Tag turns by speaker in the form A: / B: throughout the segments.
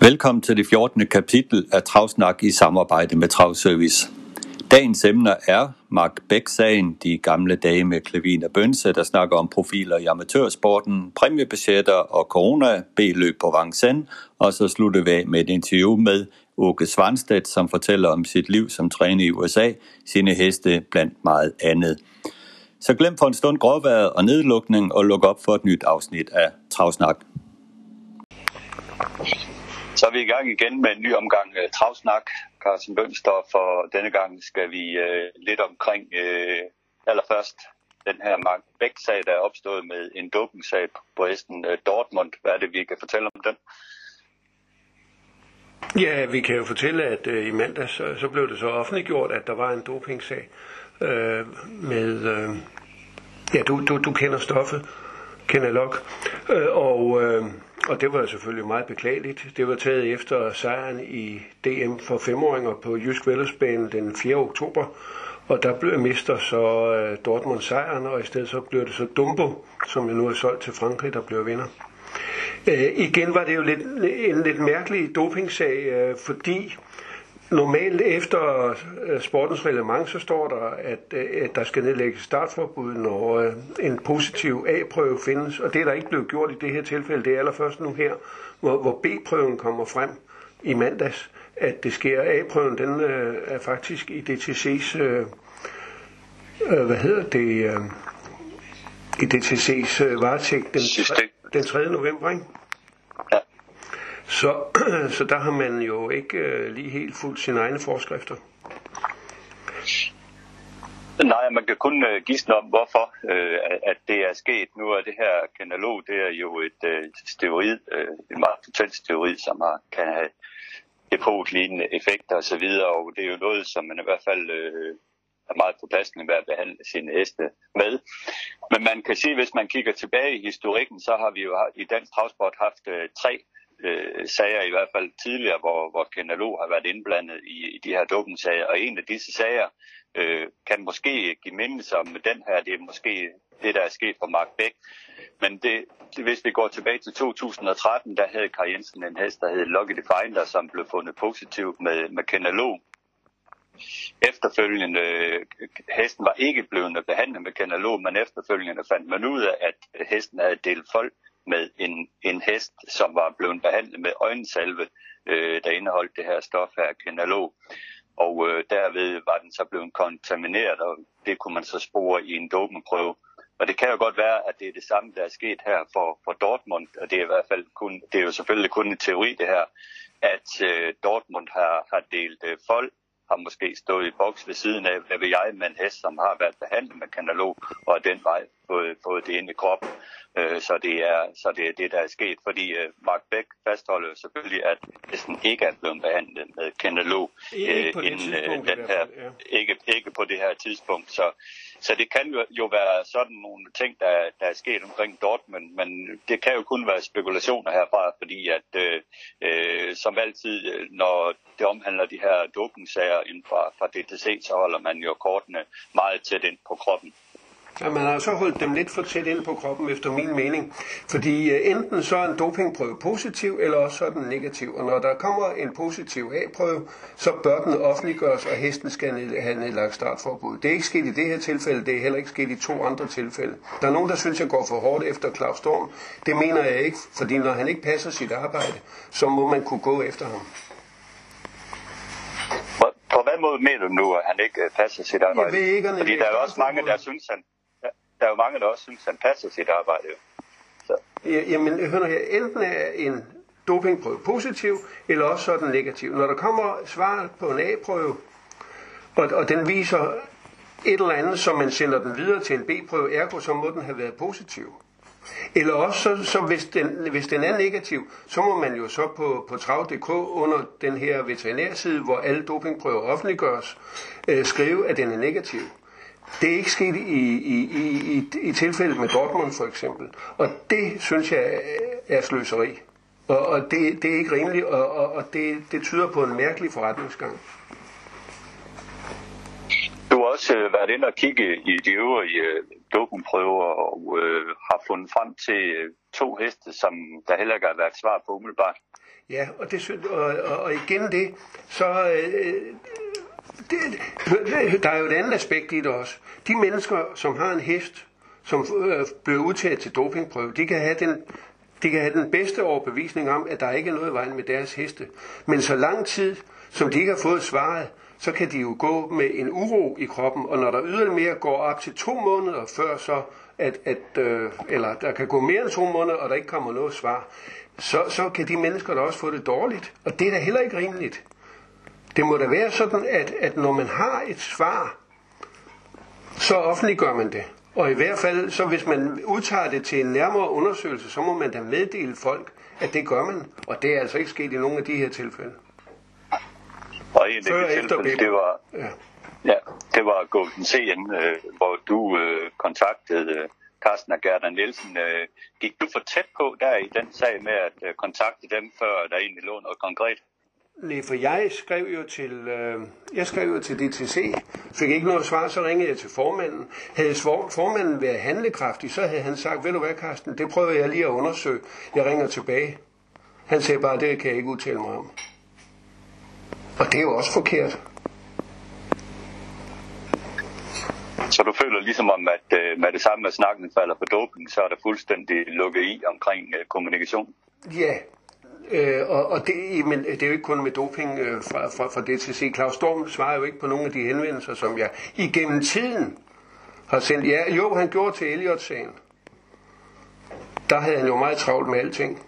A: Velkommen til det 14. kapitel af Travsnak i samarbejde med Travservice. Dagens emner er Mark Bæk-sagen, de gamle dage med Klevin og Bønse, der snakker om profiler i amatørsporten, præmiebudgetter og corona, B-løb på Vincennes, og så slutter vi af med et interview med Åke Svanstedt, som fortæller om sit liv som træner i USA, sine heste blandt meget andet. Så glem for en stund gråværet og nedlukning og luk op for et nyt afsnit af Travsnak. Så er vi i gang igen med en ny omgang uh, Travsnak. Carsten Bønstorff, for denne gang skal vi uh, lidt omkring uh, allerførst den her Mark Bæk-sag, der er opstået med en dopingsag på hesten uh, Dortmund. Hvad er det, vi kan fortælle om den?
B: Ja, vi kan jo fortælle, at uh, i mandag så, så blev det så offentliggjort, at der var en dopingsag uh, med... Uh, ja, du, du, du kender stoffet, kender lok. Uh, og... Uh, og det var selvfølgelig meget beklageligt. Det var taget efter sejren i DM for femåringer på Jysk Vældesbanen den 4. oktober. Og der blev mister så øh, Dortmund sejren, og i stedet så blev det så Dumbo, som jeg nu er solgt til Frankrig, der blev vinder. Øh, igen var det jo lidt, en lidt mærkelig dopingsag, øh, fordi Normalt efter sportens reglement, så står der, at, at der skal nedlægges startforbud, når en positiv A-prøve findes, og det er der ikke blevet gjort i det her tilfælde. Det er allerførst nu her, hvor, hvor B-prøven kommer frem i mandags, at det sker. A-prøven, den øh, er faktisk i DTC's, øh, hvad hedder det, øh, i DTC's øh, varetægt den, den 3. november, ikke? Så, så der har man jo ikke øh, lige helt fuldt sine egne forskrifter.
A: Nej, man kan kun øh, gisne om, hvorfor øh, at det er sket. Nu er det her kanalog, det er jo et øh, steroid, øh, et meget potent steroid, som har, kan have depotlignende effekter osv., og det er jo noget, som man i hvert fald øh, er meget påpassende med at behandle sine heste med. Men man kan sige, hvis man kigger tilbage i historikken, så har vi jo i dansk travsport haft øh, tre øh, sager, i hvert fald tidligere, hvor, hvor Kenalo har været indblandet i, i de her dopingsager. Og en af disse sager øh, kan måske give mindelse om den her. Det er måske det, der er sket for Mark Bæk. Men det, det, hvis vi går tilbage til 2013, der havde Kai Jensen en hest, der hed Lucky Defender, som blev fundet positivt med, med Kenalo. Efterfølgende, øh, hesten var ikke blevet behandlet med kanalog, men efterfølgende fandt man ud af, at hesten havde delt folk med en, en hest, som var blevet behandlet med øjensalve, øh, der indeholdt det her stof her, kenalog. Og øh, derved var den så blevet kontamineret, og det kunne man så spore i en dopingprøve. Og det kan jo godt være, at det er det samme, der er sket her for, for Dortmund, og det er i hvert fald kun, det er jo selvfølgelig kun en teori det her, at øh, Dortmund har, har delt øh, folk, har måske stået i boks ved siden af, hvad ved jeg, med en hest, som har været behandlet med kanalog, og den vej fået, fået det ind i kroppen. Øh, så, det er, så det er det, der er sket. Fordi øh, Mark Beck fastholder selvfølgelig, at hesten ikke er blevet behandlet med kanalog
B: øh, inden øh,
A: den her, ja. ikke, ikke på det her tidspunkt. Så, så det kan jo, jo være sådan nogle ting, der, der er sket omkring Dortmund, men det kan jo kun være spekulationer herfra, fordi at øh, øh, som altid, når det omhandler de her dopingsager inden fra, fra DTC, så holder man jo kortene meget tæt ind på kroppen.
B: Ja, man har så holdt dem lidt for tæt ind på kroppen, efter min mening. Fordi uh, enten så er en dopingprøve positiv, eller også så er den negativ. Og når der kommer en positiv A-prøve, så bør den offentliggøres, og hesten skal have nedlagt startforbud. Det er ikke sket i det her tilfælde, det er heller ikke sket i to andre tilfælde. Der er nogen, der synes, jeg går for hårdt efter Claus Storm. Det mener jeg ikke, fordi når han ikke passer sit arbejde, så må man kunne gå efter ham.
A: På hvad måde mener du nu, at han ikke passer sit arbejde?
B: Jeg ved ikke,
A: Fordi der er også mange, der synes, han, der er jo mange, der også synes, han passer sit arbejde. Så.
B: Ja, jamen, hør nu her. Enten er en dopingprøve positiv, eller også så er den negativ. Når der kommer svar på en A-prøve, og, og den viser et eller andet, som man sender den videre til en B-prøve, ergo så må den have været positiv. Eller også, så, så hvis, den, hvis den er negativ, så må man jo så på, på trav.dk under den her veterinærside, hvor alle dopingprøver offentliggøres, øh, skrive, at den er negativ. Det er ikke sket i, i, i, i, i tilfældet med Dortmund for eksempel. Og det synes jeg er sløseri. Og, og det, det er ikke rimeligt, og, og, og det, det tyder på en mærkelig forretningsgang.
A: Du har også øh, været inde og kigge i de øvrige øh, dopingprøver og øh, har fundet frem til øh, to heste, som der heller ikke har været svar på umiddelbart.
B: Ja, og, det, og, og, og igen det, så øh, det, der er jo et andet aspekt i det også. De mennesker, som har en hest, som øh, bliver udtaget til dopingprøve, de kan have den de kan have den bedste overbevisning om, at der ikke er noget i vejen med deres heste. Men så lang tid, som de ikke har fået svaret, så kan de jo gå med en uro i kroppen, og når der yderligere går op til to måneder før så, at, at øh, eller der kan gå mere end to måneder, og der ikke kommer noget svar, så, så kan de mennesker da også få det dårligt. Og det er da heller ikke rimeligt. Det må da være sådan, at, at når man har et svar, så offentliggør man det. Og i hvert fald, så hvis man udtager det til en nærmere undersøgelse, så må man da meddele folk, at det gør man. Og det er altså ikke sket i nogle af de her tilfælde.
A: Og en af de tilfælde, det var, ja. Ja, det var Golden CN, øh, hvor du øh, kontaktede øh, Carsten og Gerda Nielsen. Øh, gik du for tæt på der i den sag med at øh, kontakte dem, før der egentlig lå noget konkret?
B: Nej, for jeg skrev jo til, øh, jeg skrev jo til DTC, fik ikke noget svar, så ringede jeg til formanden. Havde formanden været handlekraftig, så havde han sagt, ved du hvad, Karsten, det prøver jeg lige at undersøge. Jeg ringer tilbage. Han sagde bare, det kan jeg ikke udtale mig om. Og det er jo også forkert.
A: Så du føler ligesom om, at øh, med det samme med snakken falder på doping, så er der fuldstændig lukket i omkring øh, kommunikation?
B: Ja, Øh, og, og det, men det er jo ikke kun med doping øh, fra, fra, fra DTC. Claus Storm svarer jo ikke på nogle af de henvendelser, som jeg igennem tiden har sendt. Ja, jo, han gjorde til Elliot-sagen. Der havde han jo meget travlt med alting.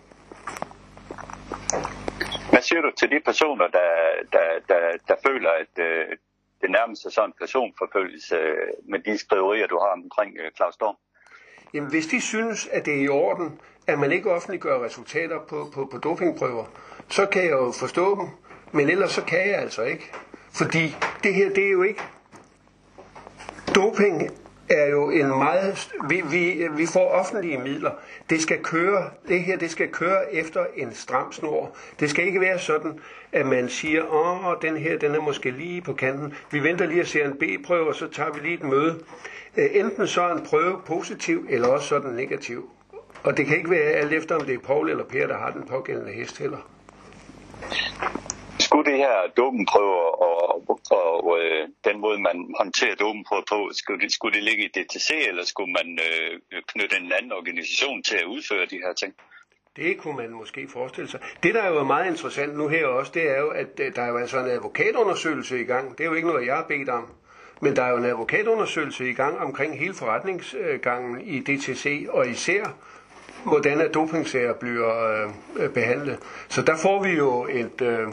A: Hvad siger du til de personer, der, der, der, der føler, at øh, det nærmest er sådan en personforfølgelse øh, med de skriverier, du har omkring øh, Claus Storm?
B: Jamen, hvis de synes, at det er i orden, at man ikke offentliggør resultater på, på, på dopingprøver, så kan jeg jo forstå dem. Men ellers så kan jeg altså ikke. Fordi det her, det er jo ikke... Doping er jo en meget... Vi, vi, vi får offentlige midler. Det skal køre, det her det skal køre efter en stram snor. Det skal ikke være sådan, at man siger, åh, den her, den er måske lige på kanten. Vi venter lige at se en B-prøve, og så tager vi lige et møde. Øh, enten så er en prøve positiv, eller også så er den negativ. Og det kan ikke være alt efter, om det er Paul eller Per, der har den pågældende hest heller.
A: Skulle det her dopingprøver og, og øh, den måde, man håndterer dopingprøver på, skulle det, skulle det ligge i DTC, eller skulle man øh, knytte en anden organisation til at udføre de her ting?
B: Det kunne man måske forestille sig. Det, der er jo meget interessant nu her også, det er jo, at øh, der er jo altså en advokatundersøgelse i gang. Det er jo ikke noget, jeg har bedt om. Men der er jo en advokatundersøgelse i gang omkring hele forretningsgangen i DTC, og især hvordan at dopingsager bliver øh, behandlet. Så der får vi jo et, øh,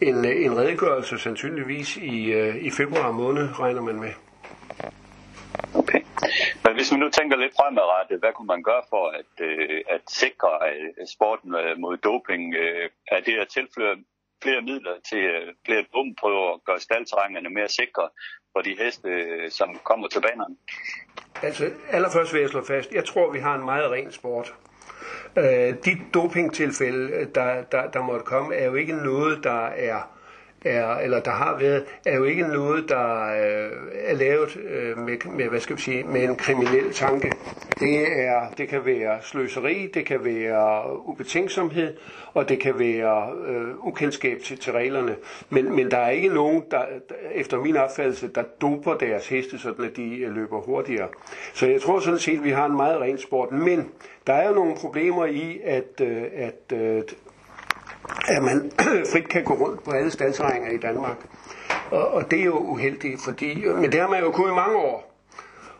B: en, en redegørelse sandsynligvis i, øh, i februar måned, regner man med.
A: Okay. Men hvis vi nu tænker lidt fremadrettet, hvad kunne man gøre for at, øh, at sikre at sporten øh, mod doping? Øh, er det at tilføre flere midler til øh, flere dopingprøver og gøre staldterrængerne mere sikre for de heste, øh, som kommer til banerne?
B: Altså, allerførst vil jeg slå fast, jeg tror, vi har en meget ren sport. Øh, de dopingtilfælde, øh, der, der, der måtte komme, er jo ikke noget, der er er, eller der har været, er jo ikke noget, der øh, er lavet øh, med, med, hvad skal vi sige, med en kriminel tanke. Det, er, det kan være sløseri, det kan være ubetænksomhed, og det kan være øh, ukendskab til, til reglerne. Men, men der er ikke nogen, der, efter min opfattelse, der doper deres heste, sådan at de øh, løber hurtigere. Så jeg tror sådan set, at vi har en meget ren sport. Men der er jo nogle problemer i, at, øh, at øh, at man frit kan gå rundt på alle staldterrænger i Danmark. Og, og det er jo uheldigt, fordi, men det har man jo kunnet i mange år.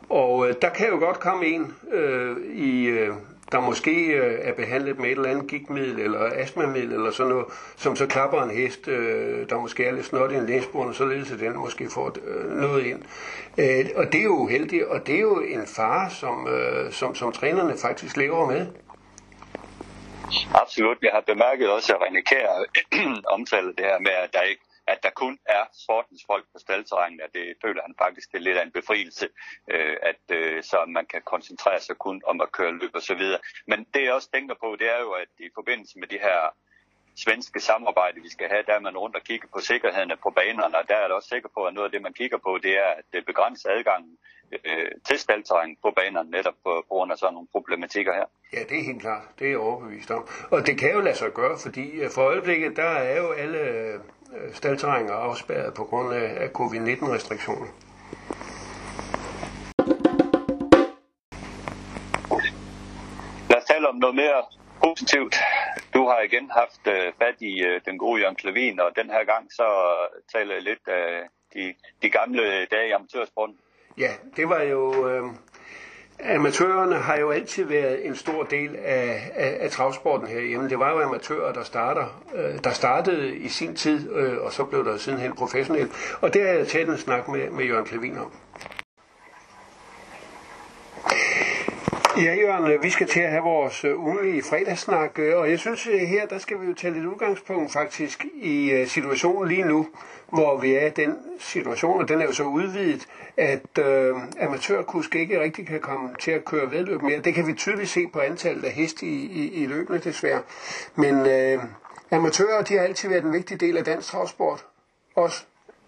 B: Og øh, der kan jo godt komme en øh, i, øh, der måske øh, er behandlet med et eller andet gigtmiddel eller astmamiddel eller sådan noget, som så klapper en hest, øh, der måske er lidt snot i en læsbord, så ledes den måske får øh, noget ind. Øh, og det er jo uheldigt, og det er jo en fare, som, øh, som, som trænerne faktisk lever med.
A: Absolut. Jeg har bemærket også, at René Kær omtaler det her med, at der ikke at der kun er sportens folk på staldterrænet, at det føler han faktisk det er lidt af en befrielse, øh, at øh, så man kan koncentrere sig kun om at køre løb og så videre. Men det jeg også tænker på, det er jo, at i forbindelse med de her svenske samarbejde, vi skal have, der er man rundt og kigger på sikkerheden på banerne, og der er jeg også sikker på, at noget af det, man kigger på, det er, at det begrænser adgangen øh, til staldterræn på banerne, netop på, på grund af sådan nogle problematikker her.
B: Ja, det er helt klart. Det er jeg overbevist om. Og det kan jo lade sig gøre, fordi øh, for øjeblikket, der er jo alle øh, staldterrænger afspærret på grund af covid-19-restriktioner.
A: Lad os tale om noget mere positivt. Du har igen haft øh, fat i øh, den gode Jørgen Klavin, og den her gang så taler jeg lidt af de, de gamle dage i amatørsporten.
B: Ja, det var jo... Øh, amatørerne har jo altid været en stor del af, af, af travsporten herhjemme. Det var jo amatører, der, starter, øh, der startede i sin tid, øh, og så blev der sidenhen professionelt. Og det har jeg taget en snak med, med Jørgen Klevin om. Ja, Jørgen, vi skal til at have vores øh, ugenlige fredagssnak, øh, og jeg synes at her, der skal vi jo tage lidt udgangspunkt faktisk i situationen lige nu, hvor vi er i den situation, og den er jo så udvidet, at øh, amatørkusk ikke rigtig kan komme til at køre vedløb mere. Det kan vi tydeligt se på antallet af heste i, i, i løbende desværre. Men øh, amatører, de har altid været en vigtig del af dansk travsport, også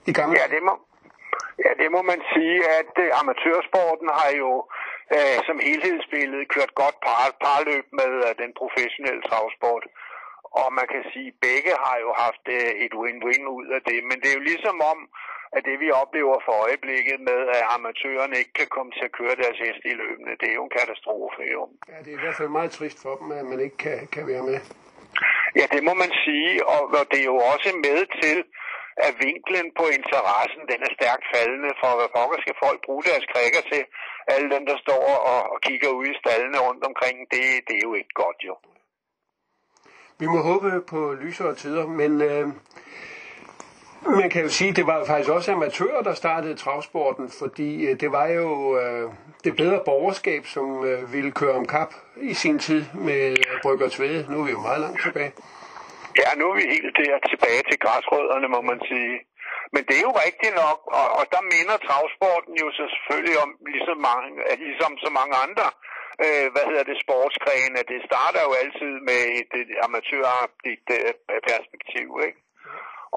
B: i gamle
C: Ja, det må, ja, det må man sige, at øh, amatørsporten har jo øh, som helhedsbillede kørt godt par, parløb med øh, den professionelle travsport. Og man kan sige, at begge har jo haft øh, et win-win ud af det. Men det er jo ligesom om, at det vi oplever for øjeblikket med, at amatørerne ikke kan komme til at køre deres heste i løbende, det er jo en katastrofe. Jo.
B: Ja, det er i hvert fald meget trist for dem, at man ikke kan, kan være med.
C: Ja, det må man sige, og, og det er jo også med til, at vinklen på interessen, den er stærkt faldende, for hvad pokker skal folk bruge deres krækker til? Alle dem, der står og, og kigger ud i stallene rundt omkring, det, det er jo ikke godt jo.
B: Vi må håbe på lysere tider, men øh, man kan jo sige, at det var faktisk også amatører, der startede travsporten, fordi øh, det var jo øh, det bedre borgerskab, som øh, ville køre om kap i sin tid med øh, Brygger Tvede. Nu er vi jo meget langt tilbage.
C: Ja, nu er vi helt der tilbage til græsrødderne, må man sige. Men det er jo rigtigt nok, og, og der minder travsporten jo så selvfølgelig om, ligesom, mange, ligesom så mange andre øh, hvad hedder det, sportsgrene. Det starter jo altid med et, et amatøragtigt øh, perspektiv, ikke?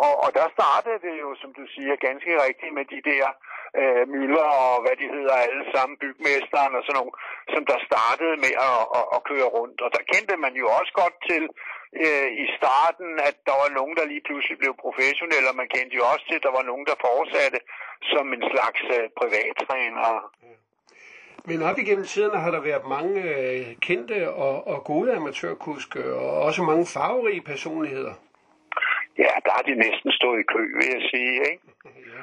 C: Og, og der startede det jo, som du siger, ganske rigtigt med de der øh, møller og hvad de hedder alle sammen, bygmesteren og sådan nogle, som der startede med at, at, at køre rundt. Og der kendte man jo også godt til øh, i starten, at der var nogen, der lige pludselig blev professionelle, og man kendte jo også til, at der var nogen, der fortsatte som en slags øh, privattræner.
B: Men op igennem tiden har der været mange øh, kendte og, og gode amatørkuske, og også mange farverige personligheder.
C: Ja, der har de næsten stået i kø, vil jeg sige. Ikke? Ja.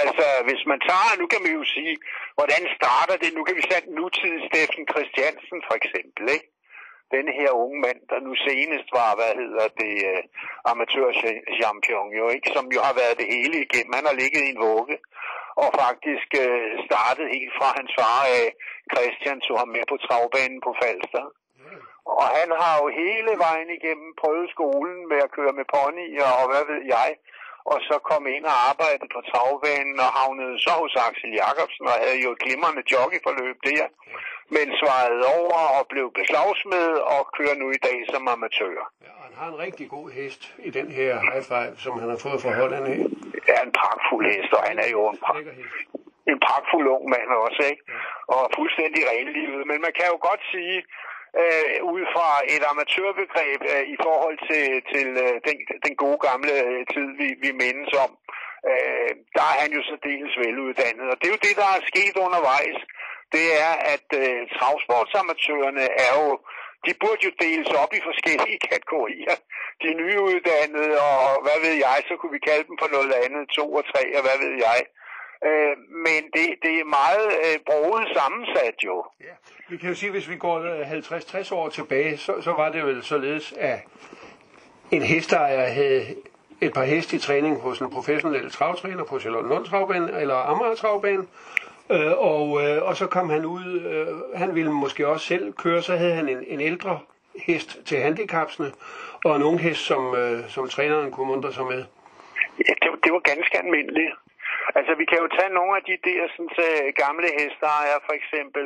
C: Altså, hvis man tager, nu kan man jo sige, hvordan starter det? Nu kan vi sætte nutid Steffen Christiansen for eksempel, ikke? Den her unge mand, der nu senest var, hvad hedder det, uh, amatørchampion, jo, ikke? Som jo har været det hele igennem. Han har ligget i en vugge og faktisk uh, startet helt fra hans far af. Christian tog ham med på travbanen på Falster. Og han har jo hele vejen igennem prøvet skolen med at køre med ponyer og hvad ved jeg. Og så kom ind og arbejdede på travbanen og havnede så hos Axel Jacobsen og havde jo et glimrende jockeyforløb der. Men svarede over og blev beslagsmed og kører nu i dag som amatør.
B: Ja, han har en rigtig god hest i den her high five, som han har fået fra Holland af.
C: Ja, en pragtfuld hest, og han er jo en, pra- en pragtfuld ung mand også, ikke? Og fuldstændig renlivet. Men man kan jo godt sige, øh, ud fra et amatørbegreb øh, i forhold til, til øh, den, den gode gamle øh, tid, vi, vi mindes om. Øh, der er han jo så dels veluddannet, og det er jo det, der er sket undervejs. Det er, at øh, travsportsamatørerne er jo, de burde jo deles op i forskellige kategorier. De nyuddannede, og hvad ved jeg, så kunne vi kalde dem for noget andet, to og tre, og hvad ved jeg. Øh, men det, det er meget øh, broget sammensat jo.
B: Ja. Vi kan jo sige, hvis vi går 50-60 år tilbage, så, så var det vel således, at en hesteejer havde et par heste i træning hos en professionel travtræner på Charlotte Travbane eller Amager Travbane. Øh, og, øh, og så kom han ud, øh, han ville måske også selv køre, så havde han en, en ældre hest til handicapsene, og en ung hest, som, øh, som træneren kunne mundre sig med.
C: Ja, det, det var ganske almindeligt. Altså, vi kan jo tage nogle af de der sådan, så, gamle hesteejere, for eksempel,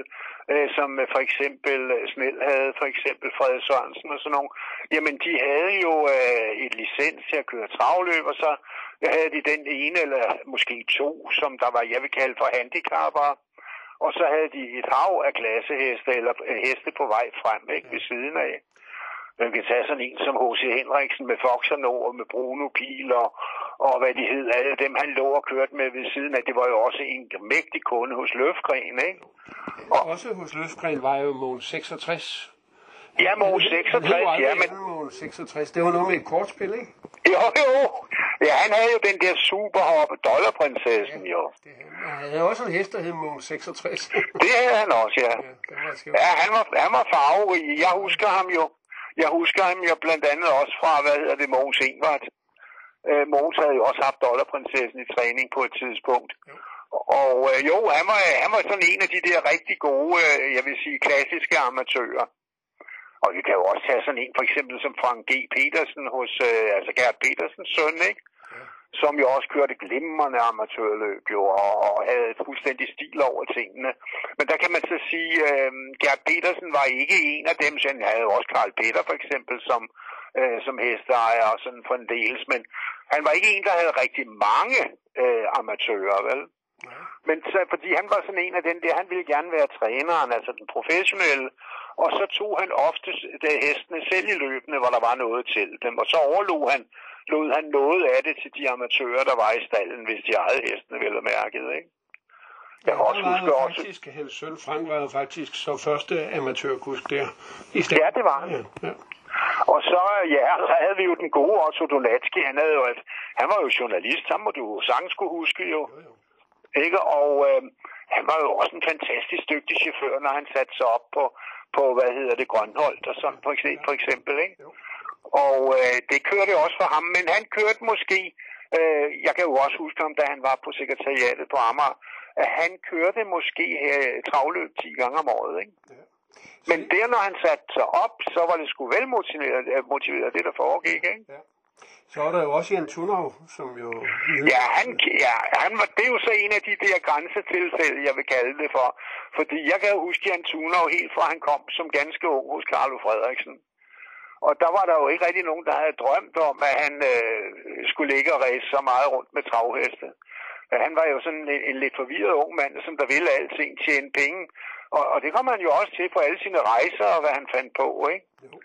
C: øh, som øh, for eksempel øh, Snell havde, for eksempel Fred Sørensen og sådan nogle. Jamen, de havde jo øh, et licens til at køre travløb, og så havde de den ene eller måske to, som der var, jeg vil kalde for handicapper. Og så havde de et hav af klasseheste eller øh, heste på vej frem, ikke, ved siden af. Man kan tage sådan en som H.C. Henriksen med Fox og med Bruno Pil og, og hvad de hed, alle dem han lå og kørte med ved siden af. Det var jo også en mægtig kunde hos Løfgren, ikke?
B: Og også hos Løfgren var jo Mål 66.
C: Ja, Mål 66, ja, men...
B: Mål 66, det var noget med et kortspil, ikke?
C: Jo, jo. Ja, han havde jo den der superhop, dollarprinsessen, jo.
B: Det, han havde også en hest, der hed Mål 66.
C: det havde han også, ja. Ja, han var, han var farverig. Jeg husker ham jo. Jeg husker ham jo blandt andet også fra, hvad hedder det, Mogens Ingvart. Øh, Mogens havde jo også haft dollarprinsessen i træning på et tidspunkt. Og øh, jo, han var, han var sådan en af de der rigtig gode, øh, jeg vil sige, klassiske amatører. Og vi kan jo også tage sådan en, for eksempel som Frank G. Petersen hos, øh, altså Gert Petersens søn, ikke? Ja. Som jo også kørte glimrende amatørløb, jo, og, og havde et fuldstændig stil over tingene. Men der kan man så sige, øh, Gert Petersen var ikke en af dem, så han havde også Karl Peter for eksempel, som, øh, som hesteejer og sådan for en dels, men han var ikke en, der havde rigtig mange øh, amatører, vel? Ja. Men så, fordi han var sådan en af den der, han ville gerne være træneren, altså den professionelle, og så tog han ofte hestene selv i løbende, hvor der var noget til dem, og så overlod han, lod han noget af det til de amatører, der var i stallen, hvis de ejede hestene, vel og mærket, ikke?
B: Jeg kan ja, også huske også... Faktisk, hans søn Frank var jo faktisk så første amatørkusk der i
C: stallen. Ja, det var han. Ja, ja. Og så, ja, så havde vi jo den gode Otto Donatski. Han, havde jo et, han var jo journalist, han må du sagtens skulle huske jo. jo, jo. Ikke? Og øh, han var jo også en fantastisk dygtig chauffør, når han satte sig op på, på hvad hedder det, Grønholdt og sådan for eksempel. For eksempel ikke? Og øh, det kørte også for ham, men han kørte måske, øh, jeg kan jo også huske ham, da han var på sekretariatet på Amager, at han kørte måske her travløb 10 gange om året. Ikke? Ja. Men der, når han satte sig op, så var det sgu vel motiveret, motiveret det, der foregik. Ikke? Ja.
B: Så er der jo også Jan Thunau, som jo...
C: Ja, han, ja han var, det er jo så en af de der grænsetilfælde, jeg vil kalde det for. Fordi jeg kan jo huske Jan Thunau helt fra han kom som ganske ung hos Carlo Frederiksen. Og der var der jo ikke rigtig nogen, der havde drømt om, at han øh, skulle ligge og ræse så meget rundt med travheste. Han var jo sådan en, en lidt forvirret ung mand, som der ville alting tjene penge. Og, og det kom han jo også til på alle sine rejser og hvad han fandt på, ikke? Jo.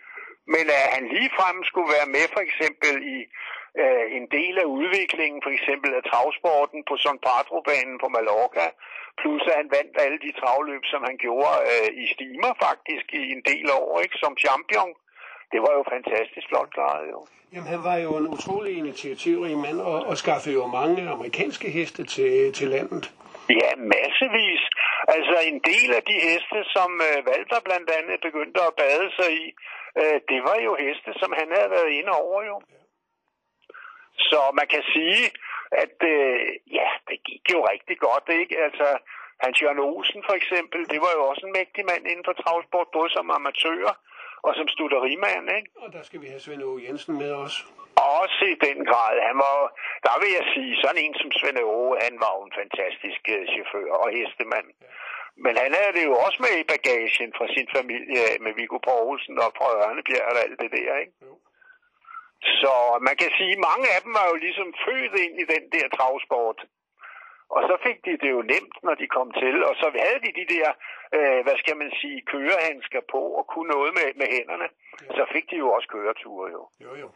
C: Men at han ligefrem skulle være med for eksempel i øh, en del af udviklingen, for eksempel af travsporten på San Padro-banen på Mallorca, plus at han vandt alle de travløb, som han gjorde øh, i stimer faktisk i en del år, ikke, som champion. Det var jo fantastisk flot klaret, jo.
B: Jamen, han var jo en utrolig initiativrig mand, og, og skaffede jo mange amerikanske heste til, til landet.
C: Ja, massevis. Altså en del af de heste, som øh, Walter blandt andet begyndte at bade sig i, øh, det var jo heste, som han havde været inde over jo. Så man kan sige, at øh, ja, det gik jo rigtig godt, ikke? Altså, Hans Jørgen Olsen for eksempel, det var jo også en mægtig mand inden for travsport, både som amatør og som studierimand, ikke?
B: Og der skal vi have Svend Åge Jensen med os.
C: Også i den grad. Han var, der vil jeg sige, sådan en som Svend Åge, han var en fantastisk uh, chauffør og hestemand. Ja. Men han havde det jo også med i bagagen fra sin familie med Viggo Poulsen og fra Ørnebjerg og alt det der, ikke? Jo. Så man kan sige, at mange af dem var jo ligesom født ind i den der travsport. Og så fik de det jo nemt, når de kom til. Og så havde de de der, øh, hvad skal man sige, kørehandsker på og kunne noget med, med hænderne. Ja. Så fik de jo også køreture jo.
B: Jo, jo.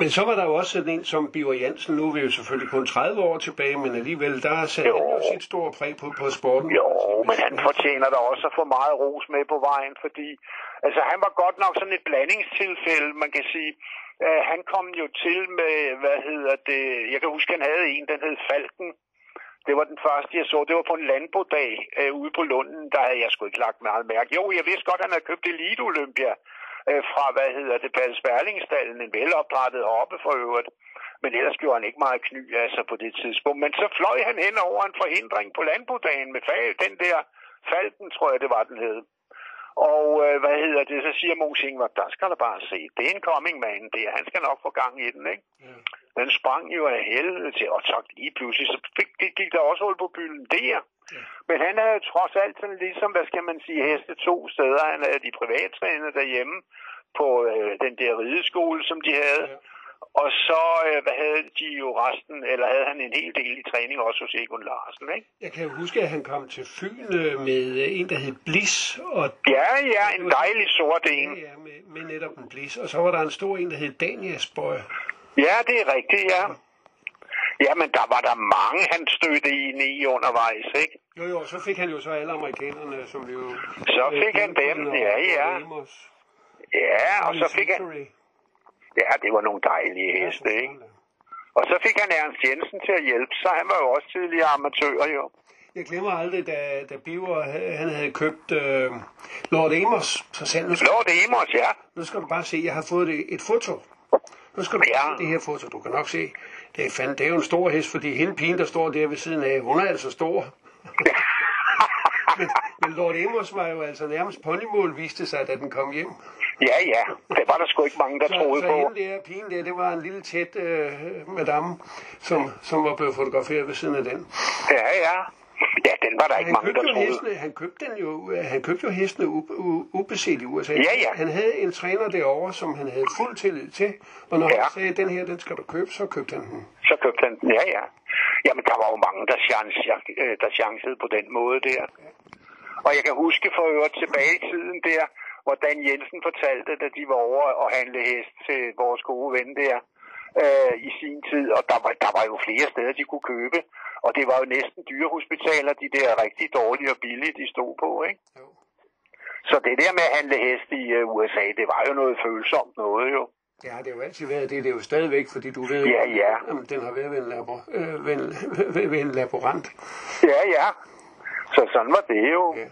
B: Men så var der jo også sådan en som Biver Jansen. Nu er vi jo selvfølgelig kun 30 år tilbage, men alligevel, der har han jo sit store præg på, på sporten.
C: Jo, men han fortjener da også at få meget ros med på vejen, fordi altså, han var godt nok sådan et blandingstilfælde, man kan sige. Uh, han kom jo til med, hvad hedder det, jeg kan huske, han havde en, den hed Falken, det var den første, jeg så. Det var på en landbodag øh, ude på Lunden. Der havde jeg sgu ikke lagt meget mærke. Jo, jeg vidste godt, at han havde købt Elite Olympia øh, fra, hvad hedder det, Palle Sperlingstallen, En velopdrettet hoppe for øvrigt. Men ellers gjorde han ikke meget kny altså på det tidspunkt. Men så fløj han hen over en forhindring på landbodagen med fag, den der Falken, tror jeg, det var, den hed. Og øh, hvad hedder det, så siger Mons Ingvar, der skal du bare se. Det er en coming man, det er. Han skal nok få gang i den, ikke? Ja. Den sprang jo af helvede til, og så lige pludselig, så fik, det gik der også hul på bylden der. Ja. Men han er jo trods alt sådan ligesom, hvad skal man sige, heste to steder. Han er de privattræner derhjemme på øh, den der rideskole, som de havde. Ja. Og så øh, hvad havde de jo resten, eller havde han en hel del i træning også hos Egon Larsen, ikke?
B: Jeg kan jo huske, at han kom til Fyn øh, med øh, en, der hed Bliss. Og
C: ja, ja, en dejlig sort en.
B: Ja, ja med, med netop en Bliss. Og så var der en stor en, der hed Danielsbøj.
C: Ja, det er rigtigt, ja. Ja, men der var der mange, han stødte i, i undervejs, ikke?
B: Jo, jo, så fik han jo så alle amerikanerne, som jo...
C: Så fik han dem, ja, ja. Ja, og så fik han... Ja, det var nogle dejlige heste, ikke? Og så fik han Ernst Jensen til at hjælpe sig. Han var jo også tidligere amatør, jo.
B: Jeg glemmer aldrig, da, da Biver han havde købt øh, Lord Amos. Så sagde nu skal,
C: Lord Amos, ja.
B: Nu skal du bare se, jeg har fået et, et foto. Nu skal du ja. se det her foto. Du kan nok se, det er, fandme, det er jo en stor hest, fordi hende pigen, der står der ved siden af, hun er altså stor. men, men Lord Amos var jo altså nærmest ponymål, viste sig, da den kom hjem.
C: Ja, ja. Det var der sgu ikke mange, der
B: så,
C: troede
B: så
C: på.
B: Så der, pigen der, det var en lille tæt øh, madame, som, som var blevet fotograferet ved siden af den.
C: Ja, ja. Ja, den var der ikke mange, der troede.
B: Hestene, han købte den jo, han købte jo hestene ubeset i USA.
C: Ja, ja.
B: Han havde en træner derovre, som han havde fuld tillid til, og når ja. han sagde, den her, den skal du købe, så købte han den.
C: Så købte han den, ja, ja. Jamen, der var jo mange, der, chance, øh, der chancede på den måde der. Og jeg kan huske for øvrigt tilbage i tiden der, hvor Dan Jensen fortalte, da de var over og handle hest til vores gode ven der øh, i sin tid, og der var, der var jo flere steder, de kunne købe, og det var jo næsten dyrehospitaler, de der rigtig dårlige og billige, de stod på, ikke? Jo. Så det der med at handle hest i uh, USA, det var jo noget følsomt noget, jo.
B: Ja, det har jo altid været det. Det er jo stadigvæk, fordi du ved,
C: ja, ja.
B: Jamen, den har været ved en, labor, øh, ved en, ved en laborant.
C: Ja, ja. Så sådan var det jo. Ja.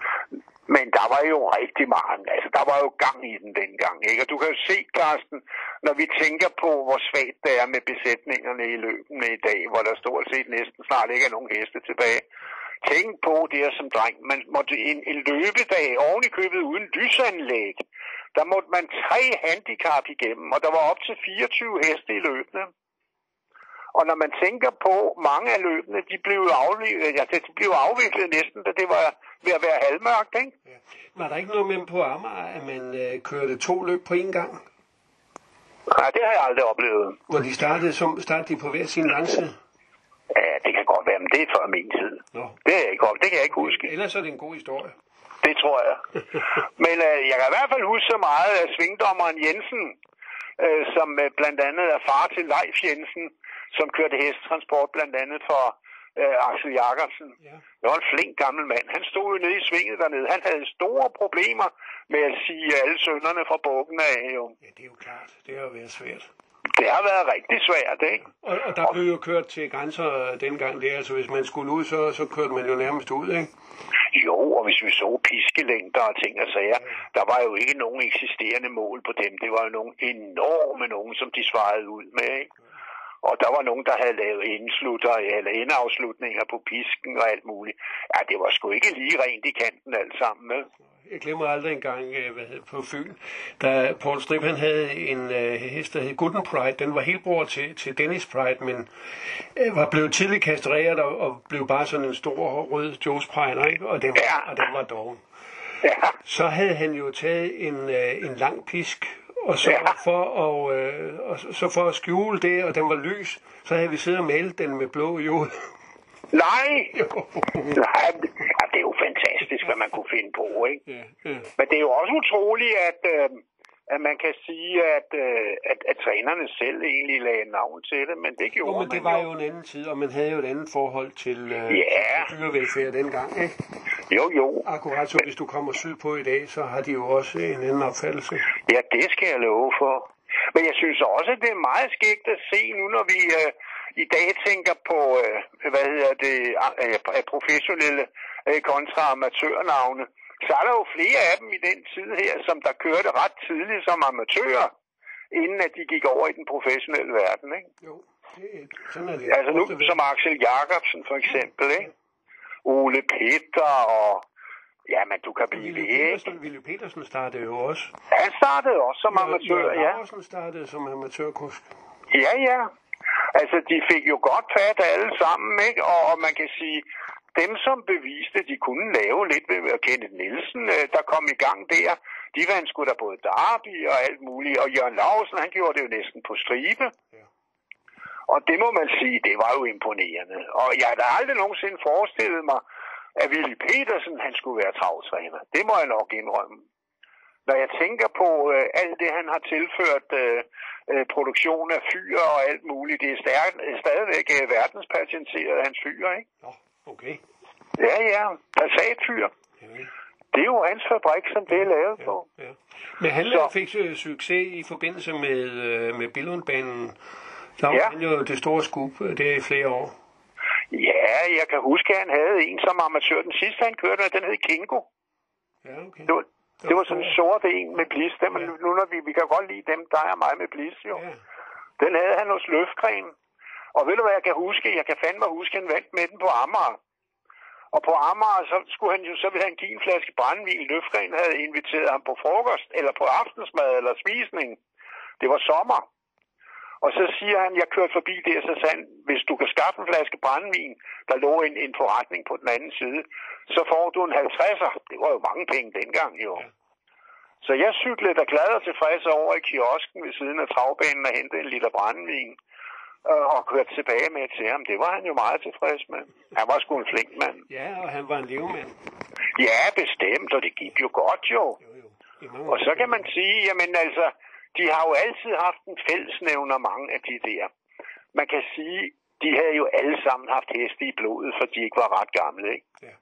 C: Men der var jo rigtig meget, altså der var jo gang i den dengang, ikke? Og du kan jo se, Carsten, når vi tænker på, hvor svagt det er med besætningerne i løbene i dag, hvor der stort set næsten snart ikke er nogen heste tilbage. Tænk på det her som dreng. Man måtte en, en løbedag oven i købet uden lysanlæg. Der måtte man tre handicap igennem, og der var op til 24 heste i løbene. Og når man tænker på mange af løbene, de blev, afviklet, altså, de blev afviklet næsten, da det var ved at være halvmørkt, ikke? Ja.
B: Var der ikke noget med på Amager, at man øh, kørte to løb på én gang?
C: Nej, det har jeg aldrig oplevet.
B: Hvor de startede, som startede de på hver sin langside?
C: Ja, det kan godt være, men det er før min tid. Nå. Det, er ikke, det kan jeg ikke huske.
B: Ellers er det en god historie.
C: Det tror jeg. men øh, jeg kan i hvert fald huske så meget af svingdommeren Jensen, øh, som øh, blandt andet er far til Leif Jensen, som kørte hestetransport blandt andet for øh, Axel Jakobsen. Ja. Det var en flink gammel mand. Han stod jo nede i svinget dernede. Han havde store problemer med at sige alle sønderne fra bukken af. Jo.
B: Ja, det er jo klart. Det har været svært.
C: Det har været rigtig svært, ikke?
B: Og, og der og, blev jo kørt til grænser dengang. Det, altså, hvis man skulle ud, så, så kørte man jo nærmest ud, ikke?
C: Jo, og hvis vi så piskelængder og ting og sager, ja. der var jo ikke nogen eksisterende mål på dem. Det var jo nogle enorme nogen, som de svarede ud med, ikke? Og der var nogen, der havde lavet indslutter eller indafslutninger på pisken og alt muligt. Ja, det var sgu ikke lige rent i kanten alt sammen med.
B: Jeg glemmer aldrig engang øh, hvad på Fyn, da Paul Strip han havde en uh, hest, der hed Gooden Pride. Den var helt bror til, til Dennis Pride, men uh, var blevet tidligt kastreret og, og blev bare sådan en stor rød Joe's Pride, ikke? Og, den var, ja. og den var doven. Ja. Så havde han jo taget en, uh, en lang pisk og så, ja. for at, øh, og så for at skjule det, og den var lys, så havde vi siddet og malet den med blå jord.
C: Nej! Nej, det er jo fantastisk, hvad man kunne finde på, ikke? Ja, ja. Men det er jo også utroligt, at, øh, at man kan sige, at, øh, at, at trænerne selv egentlig lagde navn til det, men det gjorde
B: jo, men det var jo en anden tid, og man havde jo et andet forhold til, øh, ja. til dyrevelfærd dengang, ikke?
C: Jo, jo.
B: Akkurat så hvis du kommer sydpå i dag, så har de jo også en anden opfattelse.
C: Ja, det skal jeg love for. Men jeg synes også, at det er meget skægt at se nu, når vi, øh, i dag tænker på, øh, hvad hedder det, øh, professionelle øh, kontra amatørnavne, så er der jo flere af dem i den tid her, som der kørte ret tidligt som amatører, inden at de gik over i den professionelle verden. Ikke?
B: Jo, det, sådan er det.
C: Altså nu som Axel Jacobsen for eksempel, ikke? Ole Peter og Ja, men du kan blive
B: Ville
C: ved,
B: Petersen,
C: ikke?
B: Ville Petersen startede jo også.
C: Han startede også som amatør,
B: Jørgen
C: ja.
B: Laursen startede som amatørkusk.
C: Ja, ja. Altså, de fik jo godt fat alle sammen, ikke? Og, og man kan sige, dem som beviste, de kunne lave lidt ved Kenneth Nielsen, øh, der kom i gang der, de vandt sgu da både Derby og alt muligt. Og Jørgen Larsen, han gjorde det jo næsten på stribe.
B: Ja.
C: Og det må man sige, det var jo imponerende. Og jeg har da aldrig nogensinde forestillet mig, at Willy Petersen, han skulle være travtræner. Det må jeg nok indrømme. Når jeg tænker på øh, alt det, han har tilført øh, øh, produktion af fyre og alt muligt, det er stærk, stadigvæk øh, verdenspatenteret, hans fyre, ikke?
B: Nå, okay.
C: Ja, ja, Passat-fyr.
B: Ja,
C: Det er jo hans fabrik, som det er lavet på.
B: ja. Men han
C: Så-
B: fik øh, succes i forbindelse med, øh, med Billundbanen. Der var
C: Ja.
B: ja. han jo det store skub øh, der i flere år.
C: Ja, jeg kan huske, at han havde en som amatør. Den sidste, han kørte, den hed Kingo.
B: Ja, okay.
C: Det var, det var sådan en sort en med blis. Dem, ja. nu, når vi, vi kan godt lide dem, der er mig med blis, jo.
B: Ja.
C: Den havde han hos Løfgren. Og ved du hvad jeg kan huske? Jeg kan fandme huske, at han vandt med den på Amager. Og på Amager, så skulle han jo, så ville han give en flaske brændvin. Løfgren havde inviteret ham på frokost, eller på aftensmad, eller spisning. Det var sommer. Og så siger han, jeg kørte forbi der, så sagde han, hvis du kan skaffe en flaske brændvin, der lå en, en forretning på den anden side, så får du en 50'er. Det var jo mange penge dengang, jo. Så jeg cyklede der glad og tilfreds over i kiosken ved siden af travbanen og hentede en liter brændvin øh, og kørte tilbage med til ham. Det var han jo meget tilfreds med. Han var sgu en flink mand.
B: ja, og han var en levemand.
C: Ja, bestemt, og det gik jo godt jo.
B: Jo, jo.
C: Og så kan man sige, jamen altså, de har jo altid haft en fællesnævner, mange af de der. Man kan sige, de havde jo alle sammen haft heste i blodet, for de ikke var ret gamle, ikke?
B: Ja.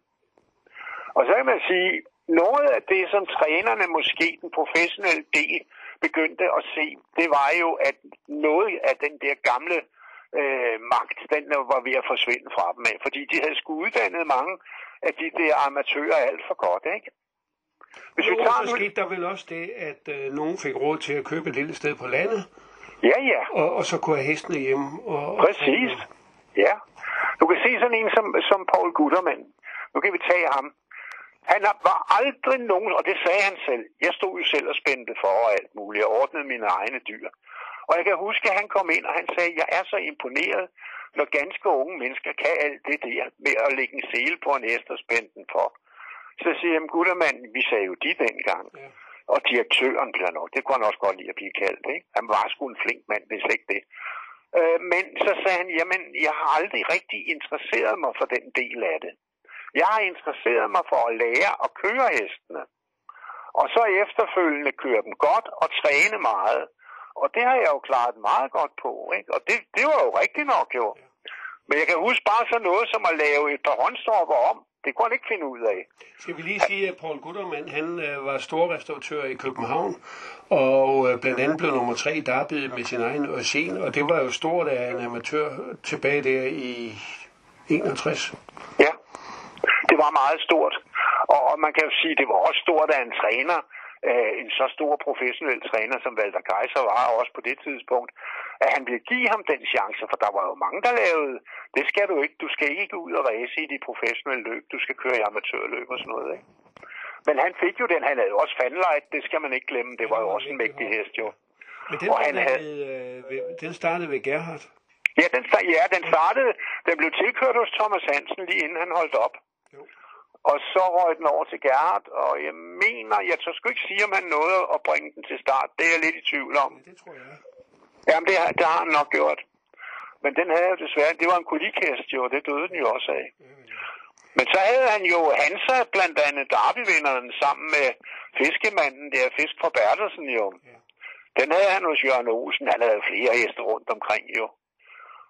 C: Og så kan man sige, noget af det, som trænerne måske den professionelle del begyndte at se, det var jo, at noget af den der gamle øh, magt, den var ved at forsvinde fra dem af, fordi de havde sgu uddannet mange af de der amatører alt for godt, ikke? Hvis vi
B: Jo,
C: tager
B: så
C: nu...
B: skete der vel også det, at øh, nogen fik råd til at købe et lille sted på landet,
C: Ja, ja.
B: og, og så kunne have hestene hjemme. Og, og-
C: Præcis. Ja. Du kan se sådan en som, som Paul Guttermann. Nu kan vi tage ham. Han var aldrig nogen, og det sagde han selv. Jeg stod jo selv og spændte for og alt muligt, og ordnede mine egne dyr. Og jeg kan huske, at han kom ind, og han sagde, jeg er så imponeret, når ganske unge mennesker kan alt det der med at lægge en sele på en hest og spænde den for. Så siger jeg, Guttermann, vi sagde jo de dengang.
B: Ja.
C: Og direktøren bliver nok, det kunne han også godt lide at blive kaldt, ikke? Han var sgu en flink mand, hvis ikke det. Øh, men så sagde han, jamen, jeg har aldrig rigtig interesseret mig for den del af det. Jeg har interesseret mig for at lære at køre hestene. Og så efterfølgende køre dem godt og træne meget. Og det har jeg jo klaret meget godt på, ikke? Og det, det var jo rigtigt nok, jo. Men jeg kan huske bare sådan noget som at lave et par håndstropper om. Det kunne han ikke finde ud af.
B: Skal vi lige sige, at Paul Guttermann, han øh, var storrestauratør i København, og øh, blandt andet blev nummer tre i med sin egen Eugen, og det var jo stort af en amatør tilbage der i 61.
C: Ja, det var meget stort. Og, og man kan jo sige, det var også stort af en træner, øh, en så stor professionel træner, som Walter Kaiser var også på det tidspunkt, at han ville give ham den chance, for der var jo mange, der lavede, det skal du ikke, du skal ikke ud og race i de professionelle løb, du skal køre i amatørløb og sådan noget, ikke? Men han fik jo den, han havde også fanlight, det skal man ikke glemme, det var jo også en mægtig hest jo.
B: Men den,
C: Og han
B: startede,
C: havde-
B: ved, øh, ved, den startede ved Gerhard.
C: Ja, den, ja, den startede, den blev tilkørt hos Thomas Hansen lige inden han holdt op.
B: Jo.
C: Og så røg den over til Gerhard, og jeg mener, jeg tør sgu ikke sige, om han nåede at bringe den til start. Det er jeg lidt i tvivl om.
B: Ja, det tror jeg.
C: Jamen, det, har- det har han nok gjort. Men den havde jo desværre, det var en kolikhest jo, og det døde den jo også af. Men så havde han jo Hansa, blandt andet Derby-vinderen, sammen med fiskemanden der, Fisk fra Bertelsen jo.
B: Ja.
C: Den havde han hos Jørgen Olsen, han havde flere heste rundt omkring jo.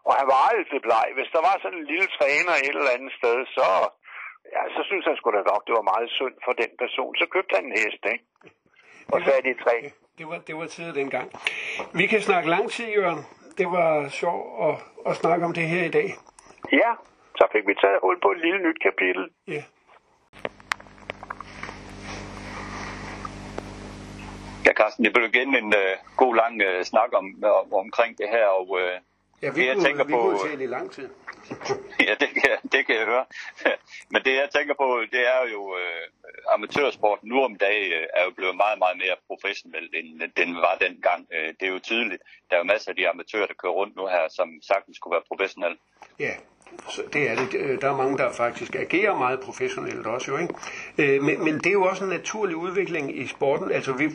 C: Og han var altid bleg. Hvis der var sådan en lille træner et eller andet sted, så, ja, så synes han sgu da nok, det var meget synd for den person. Så købte han en hest, ikke? Og så er de tre.
B: Det var, det var tid dengang. Vi kan snakke lang tid, Jørgen. det var sjovt at, at snakke om det her i dag.
C: Ja, så fik vi taget hul på et lille nyt kapitel.
B: Ja.
A: Ja, Carsten, det blev igen en uh, god lang uh, snak om, om, omkring det her, og uh,
B: Ja, vi
A: det, jeg tænker
B: vi
A: på,
B: kunne tale i lang tid.
A: ja, det kan, det kan jeg høre. Men det, jeg tænker på, det er jo, uh, amatørsporten nu om dagen uh, er jo blevet meget, meget mere professionel, end den var dengang. Uh, det er jo tydeligt. Der er jo masser af de amatører, der kører rundt nu her, som sagtens skulle være professionelle.
B: Ja, det er det. Øh, der er mange, der faktisk agerer meget professionelt også jo, ikke? Øh, men, men det er jo også en naturlig udvikling i sporten. Altså, vi,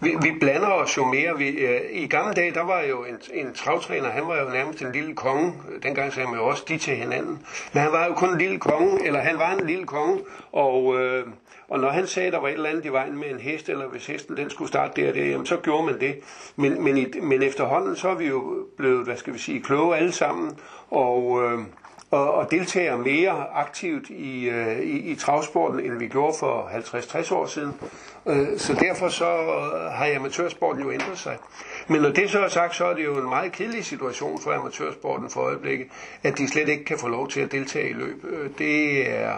B: vi, vi blander os jo mere. Vi, øh, I gamle dage, der var jo en, en travtræner, han var jo nærmest en lille konge. Dengang sagde man jo også de til hinanden. Men han var jo kun en lille konge, eller han var en lille konge, og... Øh, og når han sagde, at der var et eller andet i vejen med en hest, eller hvis hesten den skulle starte der og der, jamen så gjorde man det. Men, men, i, men efterhånden så er vi jo blevet, hvad skal vi sige, kloge alle sammen, og, øh, og, og deltager mere aktivt i, øh, i, i travsporten, end vi gjorde for 50-60 år siden. Øh, så derfor så har amatørsporten jo ændret sig. Men når det så er sagt, så er det jo en meget kedelig situation for amatørsporten for øjeblikket, at de slet ikke kan få lov til at deltage i løb. Øh, det er,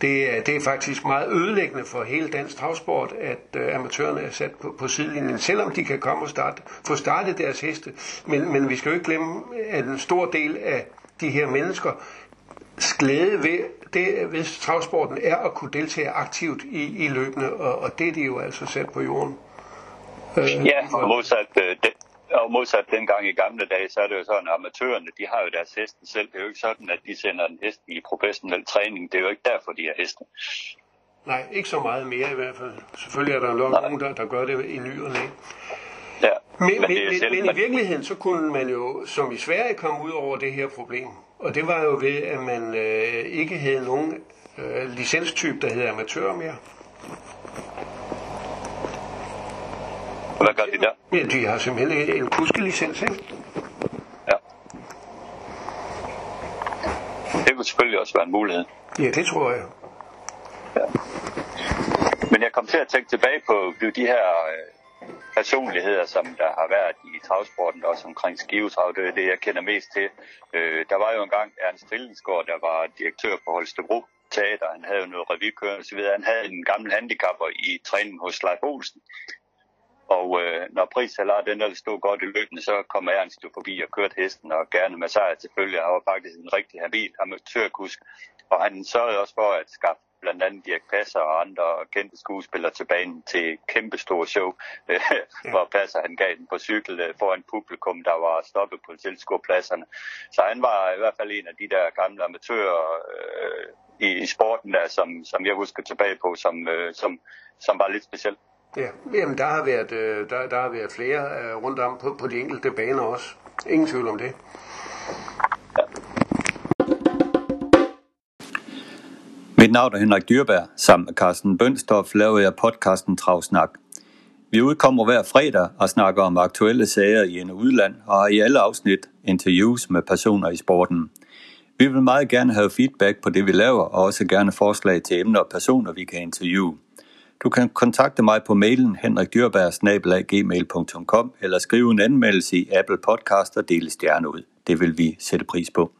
B: det det er faktisk meget ødelæggende for hele dansk travsport, at øh, amatørerne er sat på, på sidelinjen, selvom de kan komme og starte, få startet deres heste. Men, men vi skal jo ikke glemme, at en stor del af de her mennesker glæde ved, det, ved travsporten er at kunne deltage aktivt i, i løbene, og, og det er de jo altså sat på jorden. Øh,
A: Ja, modsat, øh, det, og modsat dengang i gamle dage, så er det jo sådan, at amatørerne, de har jo deres heste selv. Det er jo ikke sådan, at de sender en hest i professionel træning. Det er jo ikke derfor, de har heste.
B: Nej, ikke så meget mere i hvert fald. Selvfølgelig er der nok
A: Nej.
B: nogen, der, der gør det i ny og næ.
A: Ja,
B: Men, men, men,
A: sjældent,
B: men i virkeligheden, så kunne man jo, som i Sverige, komme ud over det her problem. Og det var jo ved, at man øh, ikke havde nogen øh, licenstype, der hedder amatør mere.
A: Hvad gør de der?
B: Ja, de har simpelthen en, en kuskelicens, ikke?
A: Ja. Det kunne selvfølgelig også være en mulighed.
B: Ja, det tror jeg.
A: Men jeg kom til at tænke tilbage på de her øh, personligheder, som der har været i travsporten, også omkring skivetrav. Det er det, jeg kender mest til. Øh, der var jo engang Ernst Frilensgaard, der var direktør på Holstebro Teater. Han havde jo noget revykørende osv. Han havde en gammel handicapper i træning hos Leif Olsen. Og øh, når prissalar den der stod godt i løbende, så kom Ernst jo forbi og kørte hesten, og gerne med sejr selvfølgelig. Han var faktisk en rigtig habil amatørkusk. Og han sørgede også for at skaffe blandt andet Dirk Passer og andre kendte skuespillere til banen til et kæmpe store show, øh, hvor Passer han gav den på cykel øh, foran publikum, der var stoppet på tilskuerpladserne. Så han var i hvert fald en af de der gamle amatører øh, i, i sporten, der, som, som jeg husker tilbage på, som, øh, som, som var lidt specielt.
B: Ja, jamen der har været, øh, der, der har været flere øh, rundt om på, på de enkelte baner også. Ingen tvivl om det.
D: Mit navn er Henrik Dyrberg. Sammen med Carsten Bønstof laver jeg podcasten Travsnak. Vi udkommer hver fredag og snakker om aktuelle sager i en og udland og har i alle afsnit interviews med personer i sporten. Vi vil meget gerne have feedback på det, vi laver, og også gerne forslag til emner og personer, vi kan interviewe. Du kan kontakte mig på mailen henrikdyrberg.gmail.com eller skrive en anmeldelse i Apple Podcast og dele stjerne ud. Det vil vi sætte pris på.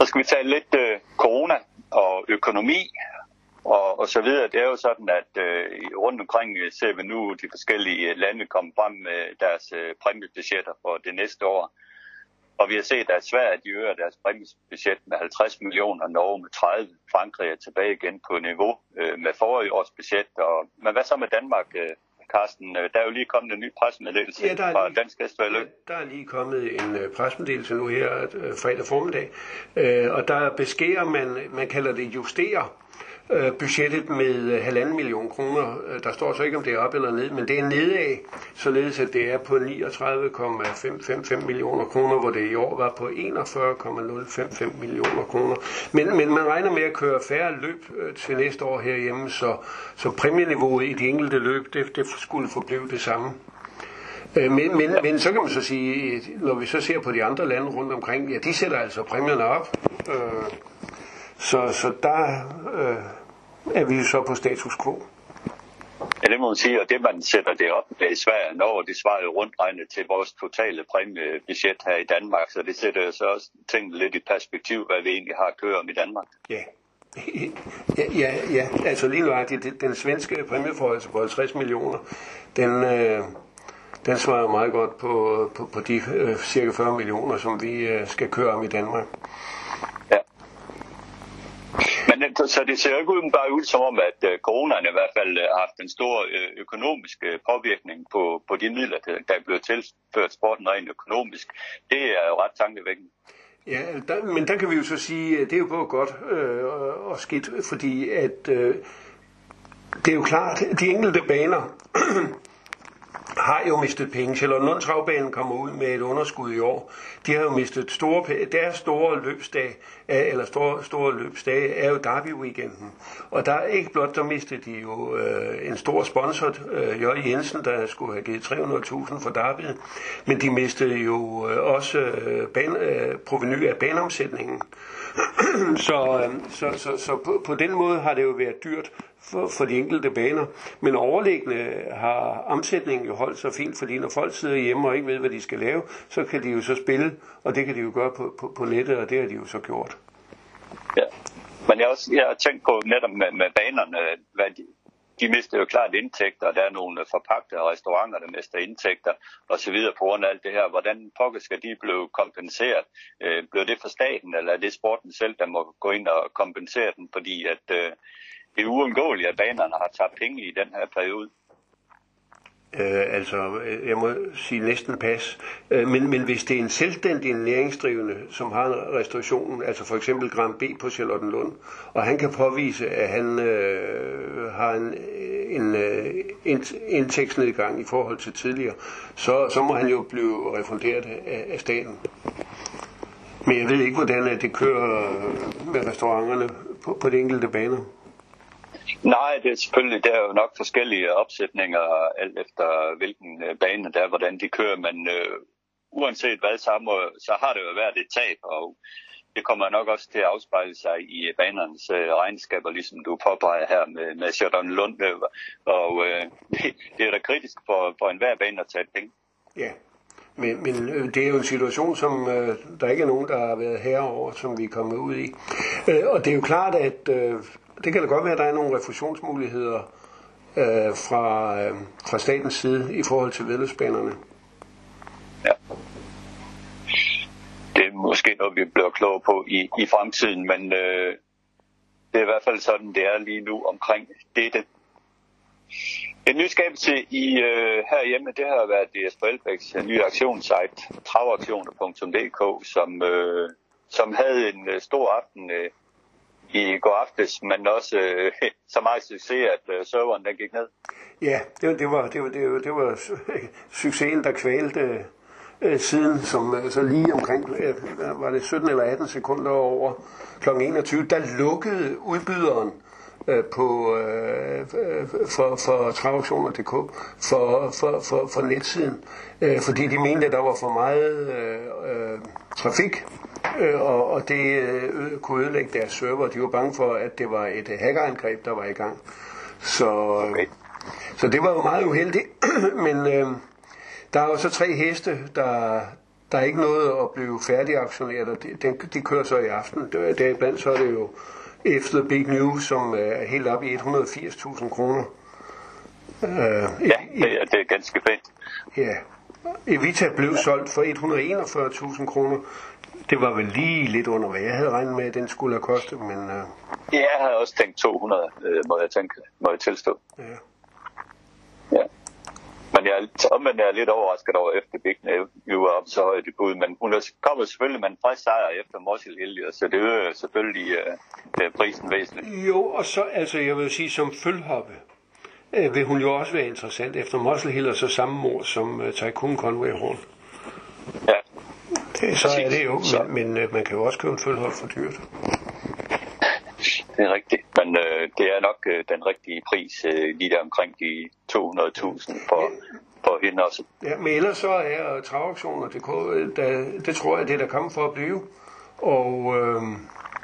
A: Så skal vi tale lidt øh, corona og økonomi og, og så videre. Det er jo sådan, at øh, rundt omkring øh, ser vi nu de forskellige øh, lande komme frem med deres øh, præmiebudgetter for det næste år. Og vi har set, at Sverige de øger deres præmiebudget med 50 millioner, Norge med 30, Frankrig er tilbage igen på niveau øh, med forrige års budget. Og, men hvad så med Danmark, øh, Carsten? Øh, Der er jo lige kommet en ny pressemeddelelse
B: Ja, der er
A: fra
B: lige-
A: Dansk Hestevedløb.
B: Der er lige kommet en øh, presmeddelelse nu her øh, fredag formiddag, øh, og der beskærer man, man kalder det justere, øh, budgettet med øh, halvanden million kroner. Øh, der står så ikke, om det er op eller ned, men det er nedad, således at det er på 39,555 millioner kroner, hvor det i år var på 41,055 millioner kroner. Men, men man regner med at køre færre løb øh, til næste år herhjemme, så, så præmieniveauet i de enkelte løb, det, det skulle forblive det samme. Men, men, men så kan man så sige, når vi så ser på de andre lande rundt omkring, ja, de sætter altså præmierne op. Øh, Så, så der øh, er vi så på status quo.
A: Ja, det må man sige, og det man sætter det op med i Sverige og Norge, det svarer jo rundt regnet til vores totale præmiebudget her i Danmark, så det sætter jo så også tingene lidt i perspektiv, hvad vi egentlig har at køre om i Danmark.
B: Ja. Ja, ja, ja. altså lige det, den svenske præmieforhold på 50 millioner, den, øh, den svarer meget godt på, på, på de øh, cirka 40 millioner, som vi øh, skal køre om i Danmark.
A: Så det ser jo ikke bare ud som om, at øh, coronaen i hvert fald øh, har haft en stor øh, økonomisk øh, påvirkning på, på de midler, der, er blevet tilført sporten rent økonomisk. Det er jo ret tankevækkende.
B: Ja, der, men der kan vi jo så sige, at det er jo både godt øh, og skidt, fordi at øh, det er jo klart, de enkelte baner har jo mistet penge. Charlotte Travbanen kommer ud med et underskud i år. De har jo mistet store. Deres store løbsdag, eller store, store løbsdag, er jo Derby-weekenden. Og der er ikke blot, der mistede de jo øh, en stor sponsor, øh, J. Jensen, der skulle have givet 300.000 for Derby. Men de mistede jo øh, også øh, ban, øh, proveny af baneomsætningen. øh, så, øhm, så, så så på, på den måde har det jo været dyrt for, for de enkelte baner. Men overliggende har omsætningen jo holdt sig fint, fordi når folk sidder hjemme og ikke ved, hvad de skal lave, så kan de jo så spille, og det kan de jo gøre på, på, på nettet, og det har de jo så gjort.
A: Ja, men jeg har, også, jeg har tænkt på netop med, med banerne, hvad de, de mister jo klart indtægter, der er nogle forpagte restauranter, der mister indtægter osv. på grund af alt det her. Hvordan pokker skal de blive kompenseret? Øh, bliver det for staten, eller er det sporten selv, der må gå ind og kompensere den? Fordi at øh, det er uundgåeligt, at banerne har tabt penge i den her periode.
B: Øh, altså, øh, jeg må sige næsten pas. Øh, men, men hvis det er en selvstændig næringsdrivende, som har en altså for eksempel Gram B på Charlottenlund, og han kan påvise, at han øh, har en, øh, en øh, indtægtsnedgang i forhold til tidligere, så, så må han jo blive refunderet af, af staten. Men jeg ved ikke, hvordan det kører øh, med restauranterne på, på de enkelte baner.
A: Nej, det er selvfølgelig, der er jo nok forskellige opsætninger, alt efter hvilken øh, bane der er, hvordan de kører, men øh, uanset hvad, så, må, så har det jo været et tab, og det kommer nok også til at afspejle sig i banernes øh, regnskaber, ligesom du påpeger her med, med Sjørdon Lund. Øh, og øh, det, det er da kritisk for, for enhver bane at tage penge.
B: Ja, men, men øh, det er jo en situation, som øh, der ikke er nogen, der har været herover, som vi er kommet ud i. Øh, og det er jo klart, at øh, det kan da godt være, at der er nogle refusionsmuligheder øh, fra, øh, fra statens side i forhold til vedløbsbanerne.
A: Ja. Det er måske noget, vi bliver klogere på i, i fremtiden, men øh, det er i hvert fald sådan, det er lige nu omkring dette. En nyskabelse i øh, herhjemme, det har været DSB Elbæks nye aktionssite, travaktioner.dk, som, øh, som havde en øh, stor aften øh, i går aftes, men også øh, så meget succes, at øh, serveren den gik ned.
B: Ja, det, det, var, det, var, det, var, det var succesen, der kvalte øh, siden, som øh, så lige omkring, øh, var det 17 eller 18 sekunder over kl. 21, der lukkede udbyderen øh, på øh, for, for travauktioner.dk for, for, for, for netsiden, øh, fordi de mente, at der var for meget øh, øh, trafik øh, og, og det øh, kunne ødelægge deres server. De var bange for, at det var et hackerangreb, der var i gang. Så, okay. så det var jo meget uheldigt. Men øh, der er jo så tre heste, der, der er ikke noget at blive færdigaktioneret, og de, de, de kører så i aften. Deriblandt så er det jo efter Big News, som er helt op i 180.000 kroner.
A: Øh, ja, det er, det er ganske fint.
B: Ja. Evita blev solgt for 141.000 kroner det var vel lige lidt under, hvad jeg havde regnet med, at den skulle have kostet, men... Uh...
A: Ja, jeg havde også tænkt 200, øh, må jeg tænke, må jeg tilstå. Ja. Ja. Men jeg, er jeg lidt overrasket over, efter Big New var op så højt i bud, men hun kommer selvfølgelig med en frisk sejr efter Mossel Hillier, så det øger selvfølgelig uh, prisen væsentligt.
B: Jo, og så, altså jeg vil sige, som følgehoppe, uh, vil hun jo også være interessant efter Mossel Hillier, så samme mor som uh, Tycoon Conway Horn.
A: Ja,
B: det, så er det jo, men, men øh, man kan jo også købe en følhold for dyrt.
A: Det er rigtigt, men øh, det er nok øh, den rigtige pris, øh, lige der omkring de 200.000 for, for hende også.
B: Ja, men ellers så er travauktioner, det, der, det tror jeg, det er der kommet for at blive. Og øh,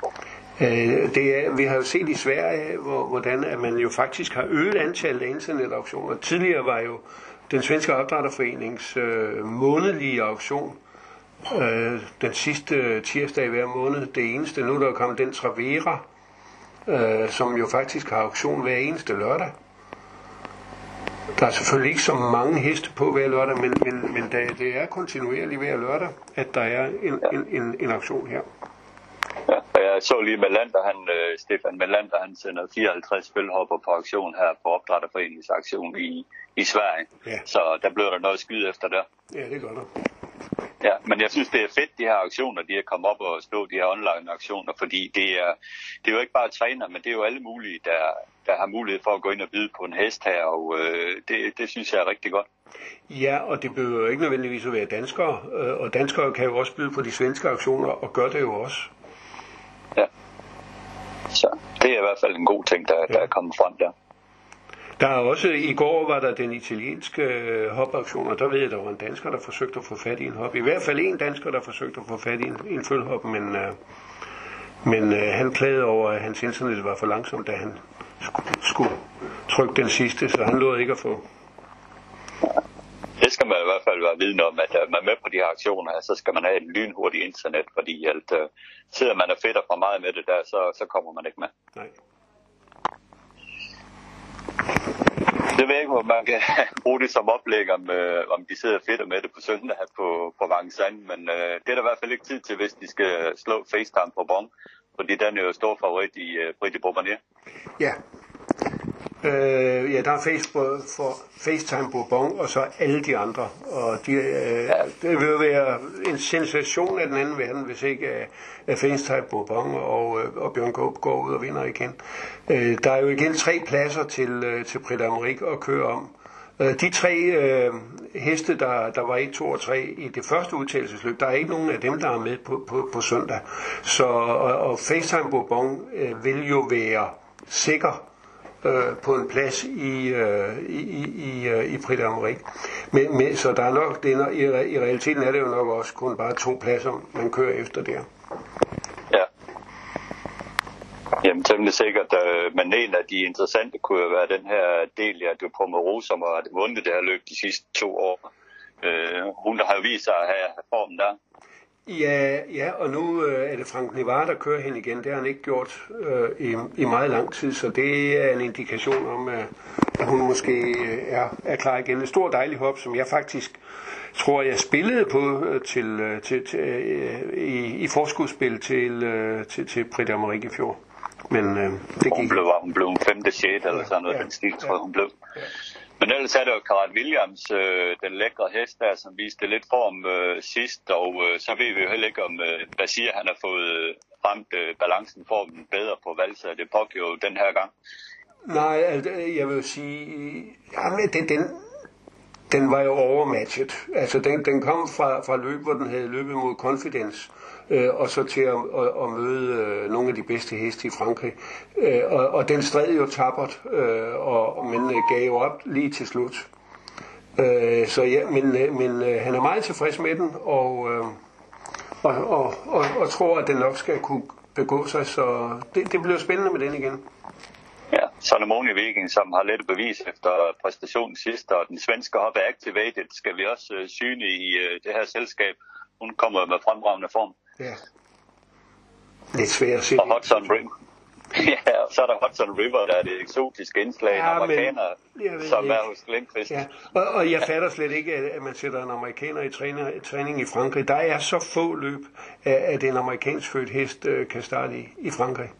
B: Øh, Øh, det er, vi har jo set i Sverige, hvor, hvordan at man jo faktisk har øget antallet af internetauktioner. Tidligere var jo den svenske opdrætterforenings øh, månedlige auktion øh, den sidste tirsdag hver måned det eneste. Nu er der kommet den Travera, øh, som jo faktisk har auktion hver eneste lørdag. Der er selvfølgelig ikke så mange heste på hver lørdag, men, men, men det, det er kontinuerligt hver lørdag, at der er en, en, en, en auktion her.
A: Og jeg så lige Melander, han, øh, Stefan Melander, han sender 54 spilhopper på auktion her på opdrætterforeningens aktion i, i Sverige.
B: Ja.
A: Så der blev der noget skyde efter der.
B: Ja, det gør der.
A: Ja, men jeg synes, det er fedt, de her auktioner, de er kommet op og stå, de her online auktioner, fordi det er, det er jo ikke bare træner, men det er jo alle mulige, der, der har mulighed for at gå ind og byde på en hest her, og øh, det, det synes jeg er rigtig godt.
B: Ja, og det behøver jo ikke nødvendigvis at være danskere, øh, og danskere kan jo også byde på de svenske auktioner, og gør det jo også.
A: Ja. Så det er i hvert fald en god ting, der, der er kommet frem der.
B: Der er også, i går var der den italienske øh, hopauktion, og der ved jeg, der var en dansker, der forsøgte at få fat i en hop. I hvert fald en dansker, der forsøgte at få fat i en, en følhop, men, øh, men øh, han klagede over, at hans internet var for langsomt, da han skulle, skulle trykke den sidste, så han lod ikke at få.
A: Man i hvert fald være viden om, at er man med på de her aktioner, så skal man have et lynhurtigt internet, fordi at, uh, sidder man og fedter for meget med det der, så, så kommer man ikke med.
B: Nej.
A: Det ved jeg ikke, hvor man kan bruge det som oplæg, om, øh, om de sidder fedt med det på søndag på, på Vangsand, men øh, det er der i hvert fald ikke tid til, hvis de skal slå FaceTime på Bon, fordi den er jo stor favorit i øh, Britte Bourbonnier.
B: Ja. Øh, ja, der er Facebook for FaceTime Bourbon, og så alle de andre. Og de, øh, det vil være en sensation af den anden verden, hvis ikke at FaceTime Bourbon og, øh, og Bjørn Gåb går ud og vinder igen. Øh, der er jo igen tre pladser til, øh, til Prix d'Amérique at køre om. Øh, De tre øh, heste, der, der var 1, 2 og 3 i det første udtagelsesløb, der er ikke nogen af dem, der er med på, på, på søndag. Så, og, og FaceTime Bourbon øh, vil jo være sikker øh, på en plads i, øh, i, i, i, øh, i Prix d'Amérique. Men, men, så der er nok, det er, i, i realiteten er det jo nok også kun bare to pladser, man kører efter der.
A: Ja. Jamen temmelig sikkert, øh, men en af de interessante kunne jo være den her del af Dupomero, som har vundet det her løb de sidste to år. Øh, hun har jo vist sig at have formen der.
B: Ja, ja, og nu øh, er det Frank Nivar, der kører hende igen. Det har han ikke gjort øh, i, i meget lang tid, så det er en indikation om, at, at hun måske øh, er, er klar igen. En stor dejlig hop, som jeg faktisk tror, jeg spillede på øh, til, øh, til, til, øh, i, i forskudspil til, øh, til, til Prix d'Amérique i fjor. Men øh, det
A: Hun
B: gik
A: blev, var hun blev en femte, sjette eller sådan noget,
B: Ja.
A: den stil, tror jeg, hun blev. Men ellers er det jo Karat Williams, øh, den lækre hest der, som viste lidt form øh, sidst, og øh, så ved vi jo heller ikke, om øh, Basir han har fået øh, ramt øh, balancen for bedre på valset af det Poggio den her gang.
B: Nej, altså, jeg vil sige, jamen, den, den, den var jo overmatchet. Altså, den, den kom fra, fra løb, hvor den havde løbet mod Confidence, øh, øh, og så til at, at, at møde øh, nogle af de bedste heste i Frankrig. Øh, og, og den stred jo tappert, øh, og, men øh, gav jo op lige til slut. Øh, så ja, men, øh, men øh, han er meget tilfreds med den, og, øh, og, og, og, og tror, at den nok skal kunne begå sig, så det, det bliver spændende med den igen.
A: Ja, Solomoni Viking, som har lidt bevis efter præstationen sidst, og den svenske hop activated, skal vi også øh, syne i øh, det her selskab. Hun kommer med fremragende form.
B: Ja. Lidt svært at se.
A: Og Hudson River. ja, og så er der Hudson River, der er det eksotiske indslag,
B: Ja, men-
A: amerikaner,
B: ved
A: som
B: ikke.
A: er hos Lindqvist.
B: Ja, og, og jeg fatter slet ikke, at, at man sætter en amerikaner i træner, træning i Frankrig. Der er så få løb, at, en amerikansk født hest øh, kan starte i, i Frankrig.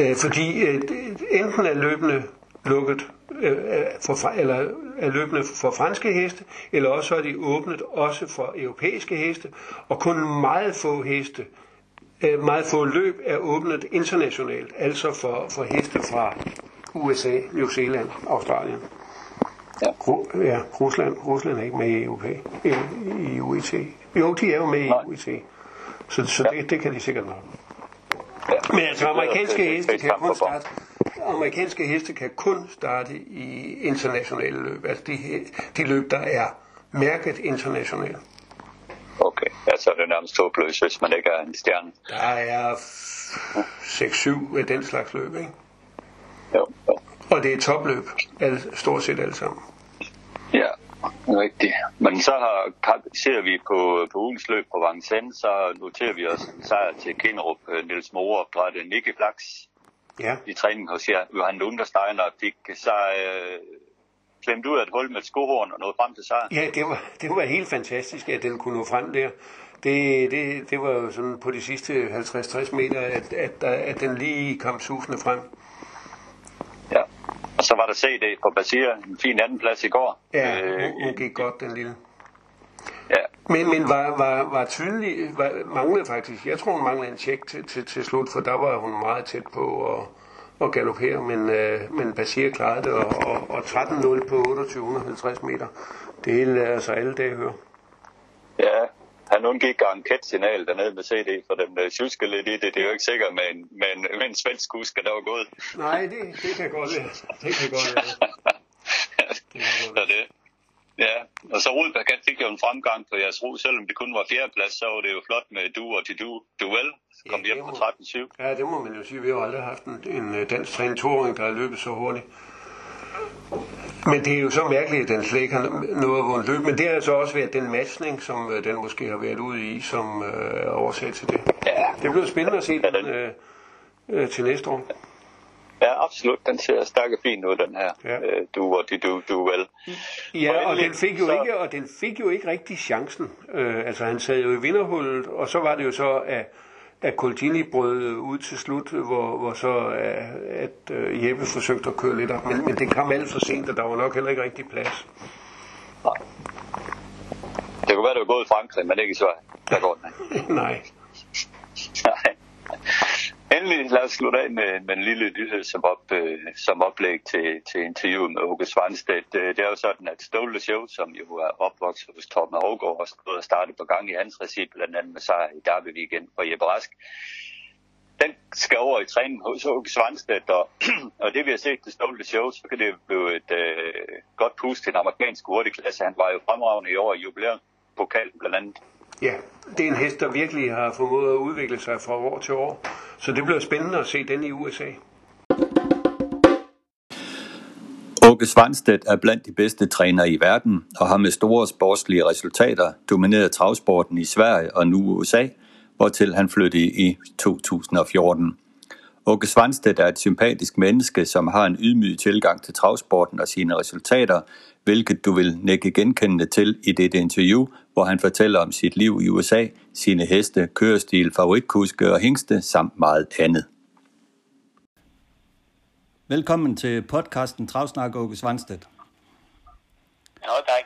B: Øh, fordi øh, det- enten er løbende lukket øh, for, fra- eller er løbende for franske heste, eller også er de åbnet også for europæiske heste, og kun meget få heste, øh, meget få løb er åbnet internationalt, altså for, for heste fra USA, New Zealand, Australien.
A: Ja.
B: Ru- ja, Rusland, Rusland er ikke med i UK, i, i UET. Jo, de er jo med i
A: Nej.
B: UET. Så, så det, det kan de sikkert nok.
A: Ja.
B: Men altså, amerikanske
A: er
B: heste kan kun
A: for
B: starte, amerikanske heste kan kun starte i internationale løb. Altså de, de løb, der er mærket internationalt.
A: Okay, ja, så er det nærmest håbløst, hvis man ikke er en stjerne.
B: Der er 6-7 af den slags løb, ikke?
A: Jo, jo.
B: Og det er topløb, alle, stort set alle sammen.
A: Ja, rigtigt. Men så har, ser vi på, på ugens løb på Vincennes, så noterer vi os en sejr til Kinderup, øh, Niels Moore opdrætte Nicky Flaks
B: Ja,
A: i træning hos jer. Johan Lundersteiner fik sig øh, klemt ud af et hul med et skohorn og nåede frem til sejr.
B: ja det, var, det var helt fantastisk, at den kunne nå frem der. Det, det, det var jo sådan på de sidste 50-60 meter, at, at, at den lige kom susende frem.
A: Ja. Og så var der CD på Basir, en fin andenplads i går.
B: Ja,
A: Øh,
B: hun, hun gik godt, den lille. Men, men var, var, var tydelig, var, manglede faktisk, jeg tror hun manglede en tjek til, til, til slut, for der var hun meget tæt på at, at galopere, men, øh, men Basir klarede det, og, og, og 13-0 på 2850 meter, det hele er altså alle dage høre.
A: ja. Han undgik signal dernede med CD, for den øh, tjuske lidt i det. Det er jo ikke sikkert med en, med en, med en svensk husker, der var gået.
B: Nej, det, det kan godt være. Det kan godt være.
A: så det. Ja, og så Rudberg han fik jo en fremgang på jeres ro, selvom det kun var fjerdeplads, så var det jo flot med du og til du duel. Så kom
B: Ja,
A: hjem på
B: må-
A: 13-7.
B: Ja, det må man jo sige. Vi har aldrig haft en, en øh, dansk trænet toåring, der har løbet så hurtigt. Men det er jo så mærkeligt, at den slet ikke har nået at vundet løb. Men det har så også været den matchning, som øh, den måske har været ude i, som øh, er årsag til det.
A: Ja,
B: Det bliver spændende at se den- øh, øh, til næste år.
A: Ja, absolut. Den ser stærk og fin ud, den her.
B: Ja.
A: Øh, du og de du duel.
B: Ja, og
A: endelig,
B: den fik jo
A: så-
B: ikke, og den fik jo ikke rigtig chancen. Øh, altså han sad jo i vinderhullet, og så var det jo så, at, at Colgini brød ud til slut, hvor, hvor så at, at øh, Jeppe forsøgte at køre lidt op. Men, men det kom alt for sent, og der var nok heller ikke rigtig plads.
A: Det kunne være, det var gået i Frankrig, men ikke i Sverige. Der går den ikke.
B: Nej.
A: Nej. Endelig lad os slutte af med, med en lille nyhed som, op, øh, som oplæg til, til interviewet med Åke Svanstedt. Øh, det er jo sådan, at Stole Show, som jo er opvokset hos Torben Aargaard, og stod og startede på gang i hans regi, blandt andet med sejr i Derby Weekend for Jeppe Rask. Den skal over i træning hos Åke Svanstedt, og, og det vi har set til Stole Show, så kan det blive et øh, godt pus til den amerikanske hurtigklasse. Han var jo fremragende i år i jubilæum pokalen blandt andet.
B: Ja, det er en hest, der virkelig har formået at udvikle sig fra år til år. Så det bliver spændende at se den i USA.
D: Åke Svanstedt er blandt de bedste trænere i verden og har med store sportslige resultater domineret travsporten i Sverige og nu USA, hvortil han flyttede i 2014. Åke Svanstedt er et sympatisk menneske, som har en ydmyg tilgang til travsporten og sine resultater, hvilket du vil nække genkendende til i dette interview, hvor han fortæller om sit liv i USA, sine heste, kørestil, favoritkuske og hængste samt meget andet. Velkommen til podcasten Travsnak Åke Svanstedt.
E: Ja, tak.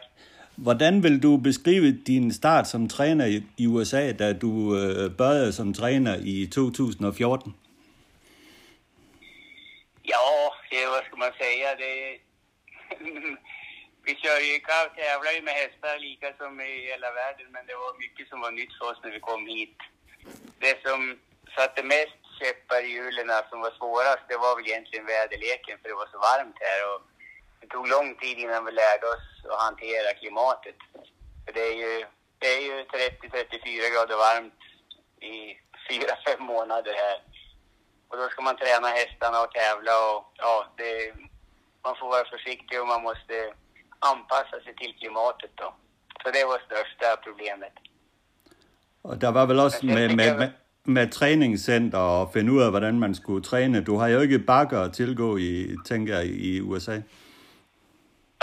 D: Hvordan vil du beskrive din start som træner i- USA, da du øh, som træner i 2014?
E: Ja, det, vad ska man säga? Det, vi kör ju kav, tävlar ju med hästar lika som i hela världen, men det var mycket som var nytt för oss när vi kom hit. Det som satte mest käppar i hjulen altså, som var svårast, det var väl egentligen väderleken, för det var så varmt här. Och det tog lång tid innan vi lärde oss att hantera klimatet. För det är ju, det är ju 30-34 grader varmt i 4-5 månader här. Och då ska man träna hästarna och tävla och ja, det, man får vara försiktig och man måste anpassa sig till klimatet då. Så det var största problemet.
D: Og der var vel også med, med, med, med træningscenter og finde ud af, hvordan man skulle træne. Du har jo ikke bakker at tilgå i, tænker jeg, i USA.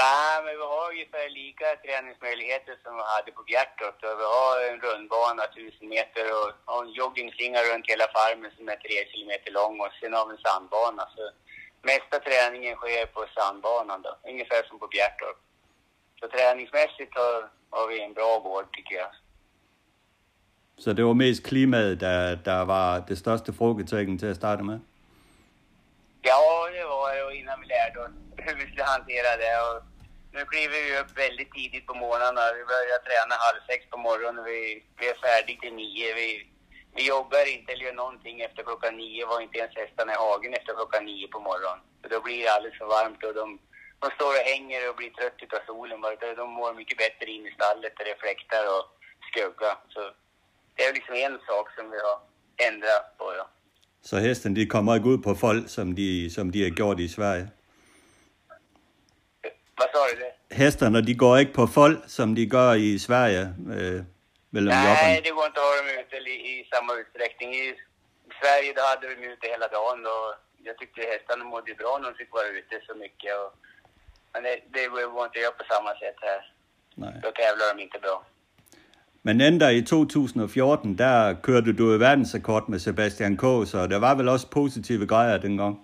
E: Nej, men vi har ungefär lika träningsmöjligheter som vi hade på Bjärtorp. då. Vi har en rundbana 1000 meter och, och en joggingslinga runt hela farmen som är 3 kilometer lång och sen har vi en sandbana. Så mesta träningen sker på sandbanan då, ungefär som på Bjärtorp. Så träningsmässigt har, har vi en bra gård tycker jag.
D: Så det var mest klimaet, der, der var det største frågetecken til at starte med.
E: Ja, det var det och innan vi lärde oss hur vi skulle hantera det. Och nu kliver vi upp väldigt tidigt på morgnarna. Vi börjar träna halv sex på morgonen. Vi, vi är färdiga till nio. Vi, vi joggar inte eller gör någonting efter klockan nio. Var inte ens hästarna i hagen efter klockan nio på morgonen. För då blir det alldeles för varmt och de, de står och hänger och blir trött utav solen. bara. De mår mycket bättre in i stallet där det fläktar och skugga. Så det är liksom en sak som vi har ändrat på. Ja.
D: Så hesten de kommer ikke ud på fold, som de, som de har gjort i Sverige?
E: Vad sa du? Det?
D: Hesterne de går ikke på fold, som de gør i Sverige mellem
E: Nej,
D: jobberne?
E: det går inte att ha dem ute i, i samma utsträckning. I Sverige då hade vi dem ute hela dagen och jag tyckte hästarna mådde bra när de fick vara ute så mycket. Och, men det, det går inte att göra på samma sätt här.
D: Nej.
E: Då tävlar de inte bra.
D: Men enda i 2014, der kørte du i verdensrekord med Sebastian K., så der var vel også positive grejer dengang.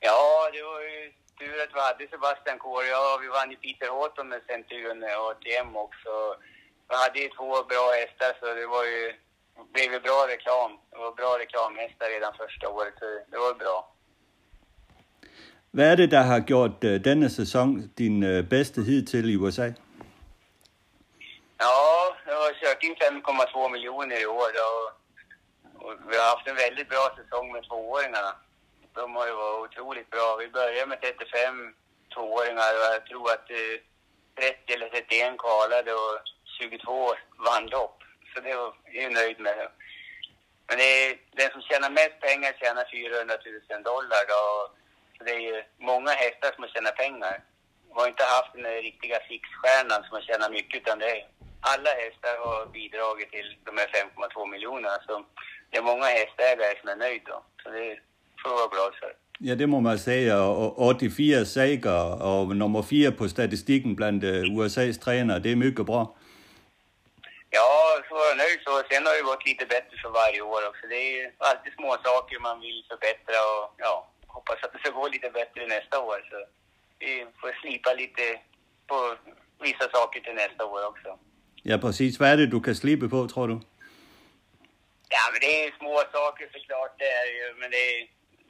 E: Ja, det var ju tur att vi hade Sebastian Kåre. Ja, vi vann ju Peter Houghton med Centurion och ATM också. Vi hade ju två bra hästar så det var ju blev ju bra reklam. Det var bra reklamhästar redan första året så det var bra.
D: Hvad er det, der har gjort øh, denne sæson din øh, bedste hidtil i USA?
E: Ja, jag har kört 5,2 miljoner i år och, øh, och vi har haft en väldigt bra säsong med tvååringarna. De har ju varit otroligt bra. Vi började med 35 tvååringar och jag tror att eh, 30 eller 31 kvalade och 22 vann lopp. Så det var jag är nöjd med. Men det är, den som tjänar mest pengar tjänar 400 000 dollar. Då. Så det är ju många hästar som har tjänat pengar. Vi har inte haft den riktiga fixstjärnan som har tjänat mycket utan det är alla hästar har bidragit till de här 5,2 miljonerna. Så det är många hästägare som är nöjda. då. Så det får vi vara glada för.
D: Ja, det må man sige, og og 84 sager og nummer 4 på statistikken blandt øh, USA's trænere, det er mycket bra.
E: Ja, så är jag nöjd så. Sen har det gått lite bättre för varje år också. Det är ju alltid små saker man vill förbättra och ja, hoppas att det ska gå lite bättre nästa år. Så vi får slipa lite på vissa saker till nästa år också.
D: Ja, præcis. Hvad er det, du kan slippe på, tror du?
E: Ja, men det är små saker såklart det är ju, men det är,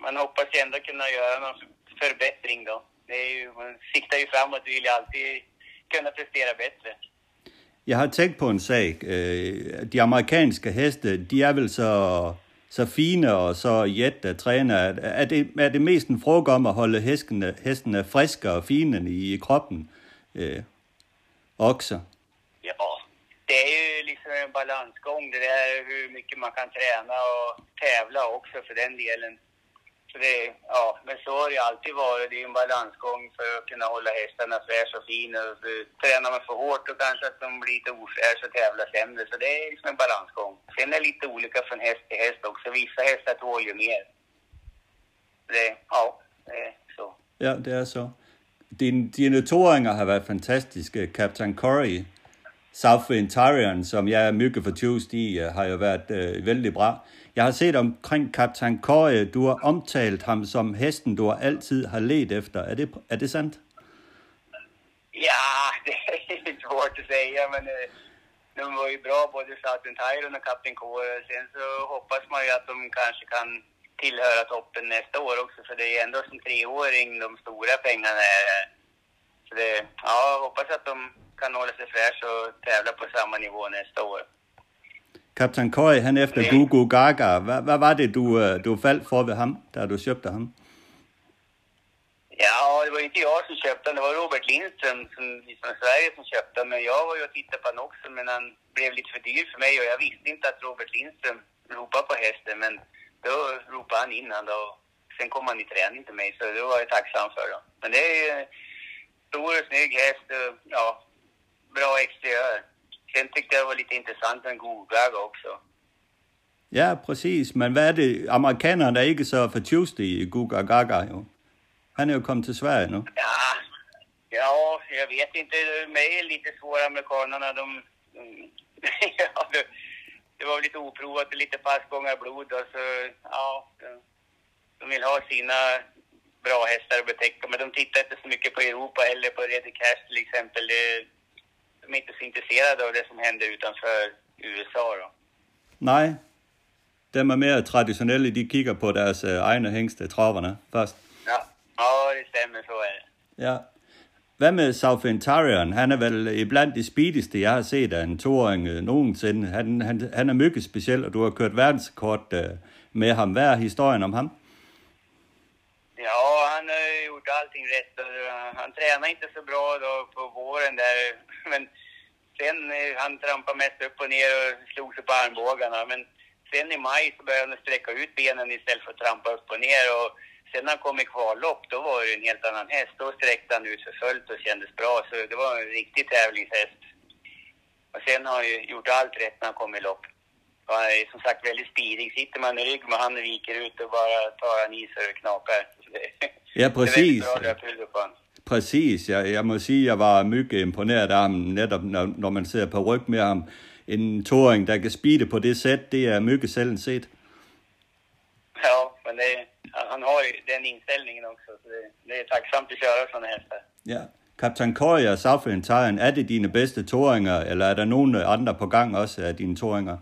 E: man hoppas ju ändå kunna göra någon förbättring då. Det är ju, man siktar ju framåt och vill ju alltid kunna prestera bättre.
D: Jeg har tænkt på en sag. Øh, De amerikanske heste, de er vel så, så fine og så jætte træner. Er det, er det mest en fråga om at holde hestene, hestene friske og fine i kroppen? Øh, okser?
E: Ja, det är ju liksom en balansgång det där hur mycket man kan träna och tävla också för den delen. Så det, ja, men så har det alltid varit. Det är en balansgång för att kunna hålla hästarna fräscha och fina. För Tränar man för hårt och kanske att de blir lite ofräscha och tävlar sämre. Så det är liksom en balansgång. Sen är det lite olika från häst till häst också. Vissa hästar tål ju mer. Det, ja, det är så.
D: Ja, det är så. Din, dine toåringer har været fantastiske. Captain Corey, Southwind Tyrion, som jeg er mycket fortjust i, øh, har jo været øh, vældig bra. Jeg har set omkring kaptajn Køje, du har omtalt ham som hesten, du altid har let efter. Er det, er det sandt?
E: Ja, det är svårt att säga, men eh, de var ju bra både Southern Tyron och Captain Kåre. Sen så hoppas man ju att de kanske kan tillhöra toppen nästa år också, för det är ändå som treåring de stora pengarna är. Øh, så det, ja, hoppas att de kan hålla sig fräscha och tävla på samma nivå nästa år.
D: Captain Corey, han efter Gugu Gaga. Hvad, hvad var det, du, øh, du faldt for ved ham, da du købte ham?
E: Ja, det var inte jag som köpte den, det var Robert Lindström som, från Sverige som köpte den. Men jag var ju och tittade på den också, men han blev lite för dyr för mig och jag visste inte att Robert Lindström ropade på hästen. Men då ropade han in han då. Sen kom han i träning till mig, så det var jag tacksam för. Då. Men det är ju stor och snygg häst och ja, bra exteriör. Sen tyckte jag det var lite intressant med en Gogaga också.
D: Ja, præcis. Men hvad er det? Amerikanerne er ikke så fortjust i Guga Gaga, jo. Han er jo kommet til Sverige nu.
E: Ja, ja jag vet inte. Mig är lite svåra amerikanerna. De, mm, ja, det, det var lite oprovat och lite passgångar blod. Och så, ja, de, de vill ha sina bra hästar att betäcka. Men de tittar inte så mycket på Europa eller på Reddy Cash till exempel. Det, de är inte så intresserade av det som händer utanför USA. Då.
D: Nej, dem er mere traditionelle, de kigger på deres øh, egne hængste, traverne, først.
E: Ja, ja, det stämmer. Så är det.
D: Ja. Hvad med Southentarian? Han er vel iblandt de speedigste, jeg har set af en toåring øh, nogensinde. Han, han, han er mycket speciel, og du har kørt verdensrekord øh, med ham. Hvad er historien om ham?
E: Ja, han har gjort allting rätt. Eh, han tränar inte så bra då på våren där. Men sen eh, han trampade mest upp och ner och slog sig på armbågarna. Men sen i maj så började han sträcka ut benen istället för att trampa upp och ner. Och sen när han kom i kvallopp, då var det en helt annan häst. Då sträckte han ut för fullt och kändes bra. Så det var en riktig tävlingshäst. Och sen har han ju gjort allt rätt när han kom i lopp. Och han är som sagt väldigt speedig. Sitter man i rygg med han viker ut och bara tar han i det knakar. Det,
D: Ja,
E: Det är
D: præcis.
E: väldigt bra löphuvud på honom.
D: Præcis. Jeg, jeg må sige, jeg var mycket imponeret af ham, netop når, når man sidder på ryg med ham. En toring, der kan speede på det sæt, det er mycket sjældent set.
E: Ja, men det, han, har ju den inställningen också. Så det, det är tacksamt att köra sådana hästar.
D: Ja. Kaptajn Køje og Safrin Tajan, er det dine bedste toringer, eller er der nogen andre på gang også af dine toringer?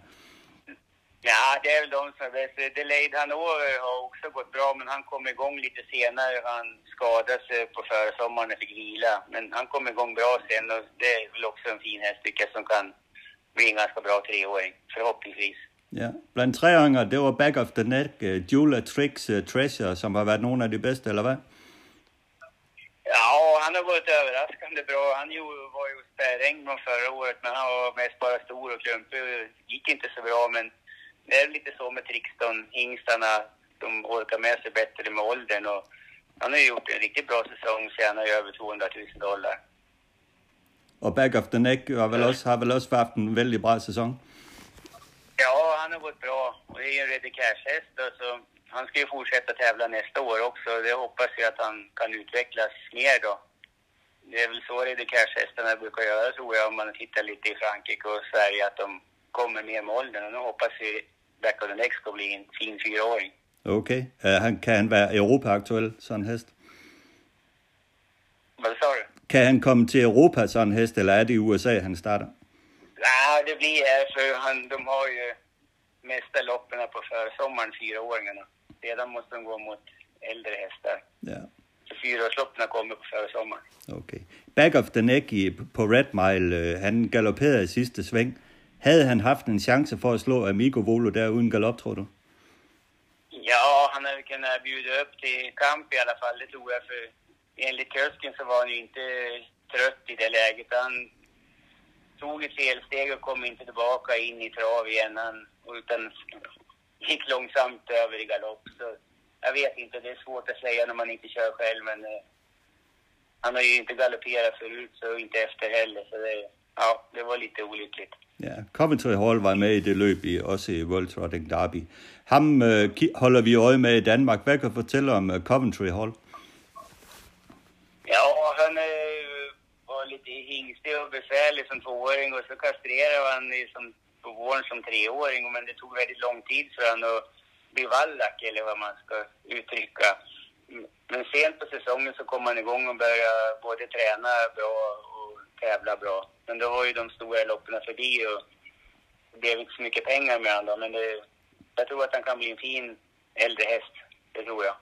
E: Ja, det är väl de som är bäst. Delayed Hanover har också gått bra, men han kom igång lite senare. Han skadade sig på försommaren och fick vila. Men han kom igång bra sen och det är väl också en fin häst tycker jag som kan bli en ganska bra treåring, förhoppningsvis.
D: Ja. Blandt træringer, det var Back of the Neck, uh, Jula Tricks uh, Treasure, som har været nogle af de bedste, eller hvad?
E: Ja, han har gått överraskande bra. Han var ju spärräng från förra året, men han var mest bara stor och klumpig. Gick inte så bra, men det är lite så med Trixton, hingstarna. De orkar med sig bättre med åldern. Och han har ju gjort en riktigt bra säsong, tjänar ju över 200 000 dollar.
D: Og Back of the Neck har vel også, har vel også haft en vældig bra sæson.
E: Ja, han har gått bra. Och det är ju en Ready Cash-häst. Så han ska ju fortsätta tävla nästa år också. Det hoppas jag att han kan utvecklas mer då. Det är väl så Ready Cash-hästarna brukar göra tror jag om man tittar lite i Frankrike och Sverige att de kommer mer med åldern. Och nu hoppas vi Back of the Next ska bli en fin fyraåring.
D: Okay. Uh, han, kan han være Europa-aktuel, sådan en hest?
E: Vad sa du?
D: Kan han komme til Europa, sådan en hest, eller er det i USA, han starter?
E: Nej, det blir här för han, de har ju mesta loppen på försommaren, fyraåringarna. Sedan måste de gå mot äldre hästar.
D: Ja,
E: Så fyraårsloppen kommer på försommaren.
D: okay. Back of the Neck i, på Red Mile, uh, han galopperede i sidste sving. Havde han haft en chance for at slå Amigo Volo der uden galop, tror du?
E: Ja, han hade kunnat øh, bjuda upp till kamp i alla fall, det tror jag. För enligt kusken så var han ju inte øh, trött i det läget. Han tog ett felsteg och kom inte tillbaka in i trav igen. Han, utan gick långsamt över i galopp. Så jag vet inte, det är svårt att säga när man inte kör själv. Men øh, han har ju inte galopperat förut, så inte efter heller. Så det, ja, det var lite olyckligt.
D: Ja, Coventry Hall var med i det løb, i, også i World Trotting Derby. Ham øh, holder vi øje med i Danmark. Hvad kan du fortælle om øh, Coventry Hall?
E: Ja, han eh, var lite hingstig och besvärlig som tvååring och så kastrerade han i som, på våren som treåring. Men det tog väldigt lång tid för han att bli vallack eller vad man ska uttrycka. Men sent på säsongen så kom han igång och började både träna bra och tävla bra. Men då var ju de stora loppen förbi och det blev inte så mycket pengar med honom. Men det, jag tror att han kan bli en fin äldre häst. Det tror jag.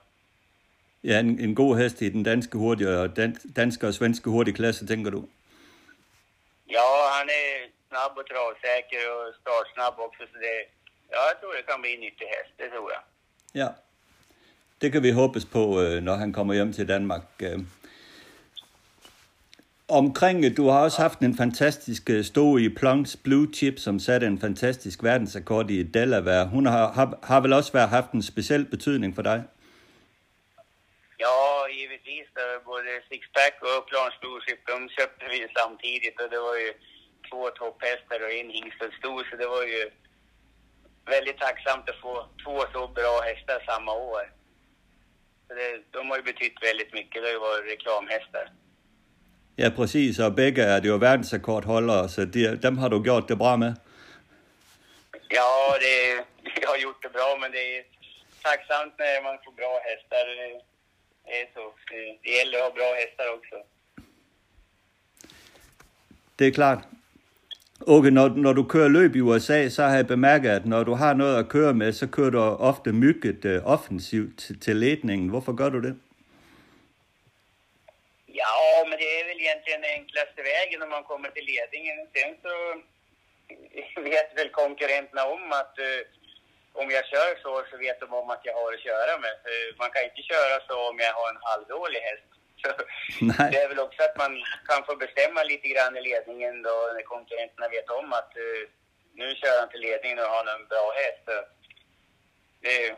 D: Ja, en, en god hest i den danske hurtige og dan, danske og svenske hurtige klasse, tænker du?
E: Ja, han är snabb och travsäker och startsnabb också. Så det, ja, jag tror det kan bli en nyttig häst, det tror jag.
D: Ja. Det kan vi håbes på, øh, når han kommer hjem til Danmark. Omkring, du har også haft en fantastisk øh, stå i Plunks Blue Chip, som satte en fantastisk verdensrekord i Delaware. Hun har, har, har vel også været, haft en speciel betydning for dig?
E: Ja, givetvis. Det var både Sixpack och Plans Chip, de köpte vi samtidigt och det var ju två topphästar och en hingst stor. Så det var ju väldigt tacksamt att få två så bra hästar samma år. Så det, de har ju betytt väldigt mycket. Det har ju varit reklamhästar.
D: Ja, præcis, og begge er det jo verdensrekordholdere, så de, dem har du gjort det bra med.
E: Ja, det, jag har gjort det bra, men det är tacksamt när man får bra hästar. Det det är så. Det- Det gäller att ha bra hästar också.
D: Det er klart. Okay, når, når du kører løb i USA, så har jeg bemærket, at når du har noget at køre med, så kører du ofte mygget øh, offensivt til, til ledningen. Hvorfor gør du det?
E: Ja, men det är väl egentligen enklaste vägen om man kommer till ledningen. Sen så vet väl konkurrenterna om att eh, om jag kör så, så vet de om att jag har att köra med. Eh, man kan inte köra så om jag har en halvdålig häst. Så
D: Nej.
E: det är väl också att man kan få bestämma lite grann i ledningen då när konkurrenterna vet om att uh, nu kör han till ledningen och har en bra häst. Så det, är-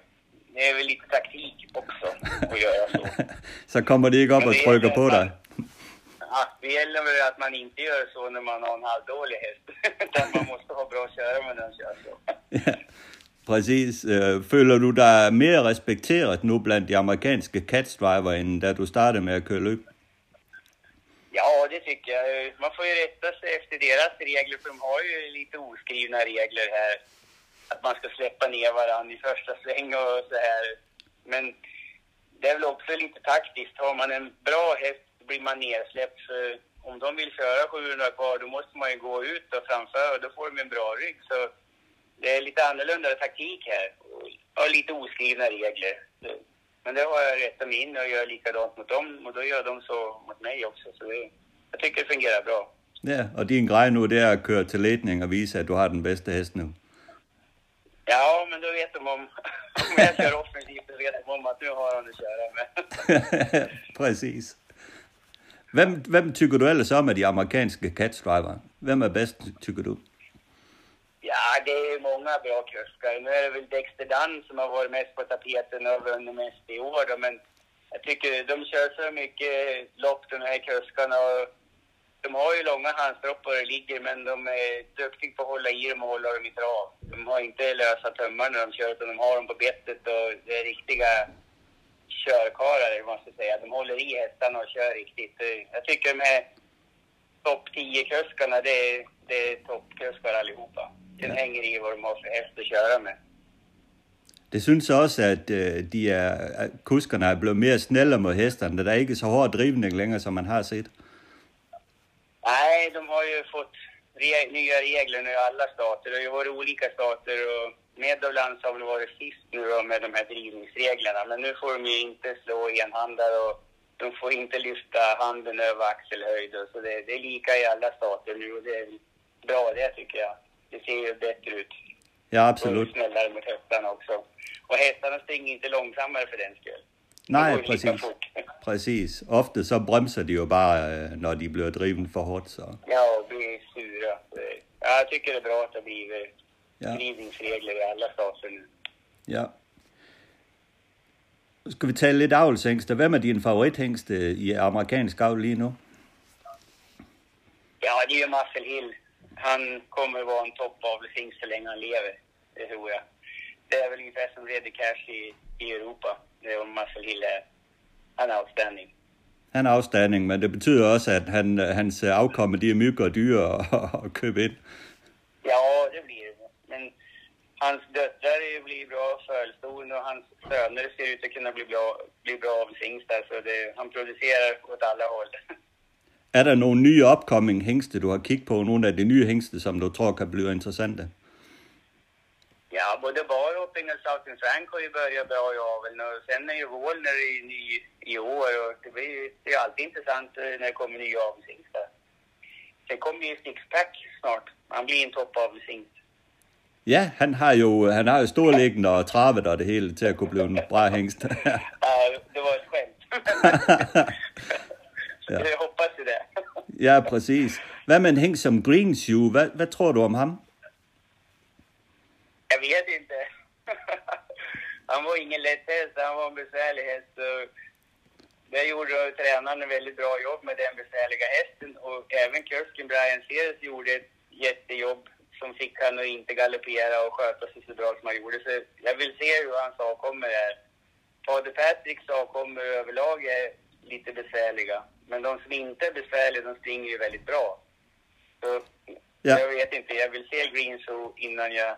E: det är väl lite taktik också att göra så.
D: Så kommer de
E: det er
D: trykker
E: det,
D: på
E: man-
D: dig.
E: Ja, det gäller väl att man inte gör så när man har en halvdålig häst. Utan man måste ha bra köra med den kör så.
D: Ja, præcis. Øh, Føler du dig mere respekteret nu blandt de amerikanske catchdriver, end da du startede med at køre løb?
E: Ja, det tycker jag. Man får ju rätta sig efter deras regler, för de har ju lite oskrivna regler här. Att man ska släppa ner varandra i första sväng och så här. Men det är väl också lite taktiskt. Har man en bra häst blir man nersläppt. Så om de vill köra 700 kvar, då måste man ju gå ut och framför och då får de en bra rygg. Så det är lite annorlunda taktik här. Och lite oskrivna regler. Men det har jag rättat mig in och gör likadant mot dem och då gör de så mot mig också. Så det, jag tycker det fungerar bra.
D: Ja, og din grej nu, det er at køre til ledning og vise, at du har den bedste hest nu.
E: Ja, men då vet de om, om jag kör offensivt, då vet de om att nu har han att köra med.
D: præcis. Hvem, hvem tykker du ellers om af de amerikanske catchdriver? Hvem er bedst, tykker du?
E: Ja, det är många bra kuskar. Nu är det väl Dexter Dunn som har varit mest på tapeten och vunnit mest i år. Då, men jag tycker de kör så mycket lopp de här kuskarna. Och de har ju långa handstroppar och ligger, men de är duktiga på att hålla i dem och hålla dem i trav. De har inte lösa tömmar när de kör, utan de har dem på bettet och det är riktiga körkarlar, man ska säga. De håller i hästarna och kör riktigt. Jag tycker de här topp 10-kuskarna, det är, det är toppkuskar allihopa. Den hänger i vad de har för häst att köra med.
D: Det synes jeg også, at øh, de er, at kuskerne er blevet mere snälla mod hesterne. Der er ikke så hård drivning længere, som man har set.
E: Nej, de har ju fått re- nya regler nu i alla stater. Det har ju varit olika stater och Meadowlands har väl varit sist nu då med de här drivningsreglerna. Men nu får de ju inte slå enhandare och de får inte lyfta handen över axelhöjd. och Så det, det är lika i alla stater nu och det är bra det tycker jag. Det ser ju bättre ut.
D: Ja,
E: Och
D: absolut.
E: snällare mot hästarna också. Och hästarna springer inte långsammare för den skull.
D: Nej, præcis. Præcis. Ofte så bremser de jo bare, øh, når de bliver driven for hårdt. Så.
E: Ja, och blir sura. Ja, jag tycker det är bra att det blir
D: Ja.
E: drivningsregler i alla stater nu.
D: Ja. Skal vi tale lidt avlshængste. Hvem er din favorithængste i amerikansk avl lige nu?
E: Ja, det ju Muscle Hill. Han kommer vara en toppavlshingst så länge han lever. Det tror jag. Det är väl ungefär som Reddy Cash i, i Europa. Det är om Muscle Hill är. Han är outstanding.
D: Han er afstanding, men det betyder også, at han, hans afkomme de er mygge og dyre at, at købe ind.
E: Ja, det blir det. Men hans döttrar blir bra fölston och hans söner ser ut att kunna bli bra, bli bra avelshingstar. Så det, han producerar åt alla håll.
D: Er der nogle nye upcoming hængste, du har kigget på? Nogle af de nye hængste, som du tror kan blive interessante?
E: Ja, både Barhopping och Southern Frank har ju börjat bra i aveln och sen är ju Wallner i, ny i år och det blir ju det är alltid intressant eh, när det kommer nya avelshingstar. Sen kommer ju Sixpack snart. Han blir en toppavlshingst.
D: Ja, han har jo, han har jo storliggende og travet og det hele til at kunne blive en bra hængst.
E: Ja, det var ett skämt.
D: Ja.
E: Jag hoppas ju det.
D: ja, præcis. Hvad med en hængst som Green Shoe? Hvad, hvad tror du om ham?
E: Jag vet inte. han var ingen lätt häst, han var en besvärlig häst. och Det gjorde tränaren en väldigt bra jobb med den besvärliga hästen och även kusken Brian Sears gjorde ett jättejobb som fick han att inte galoppera och sköta sig så bra som han gjorde. Så jag vill se hur hans avkommor är. Fader Patricks avkommor överlag är lite besvärliga. Men de som inte är besvärliga, de springer ju väldigt bra. Så
D: Ja.
E: jag vet inte, jag vill se Green Zoo innan jag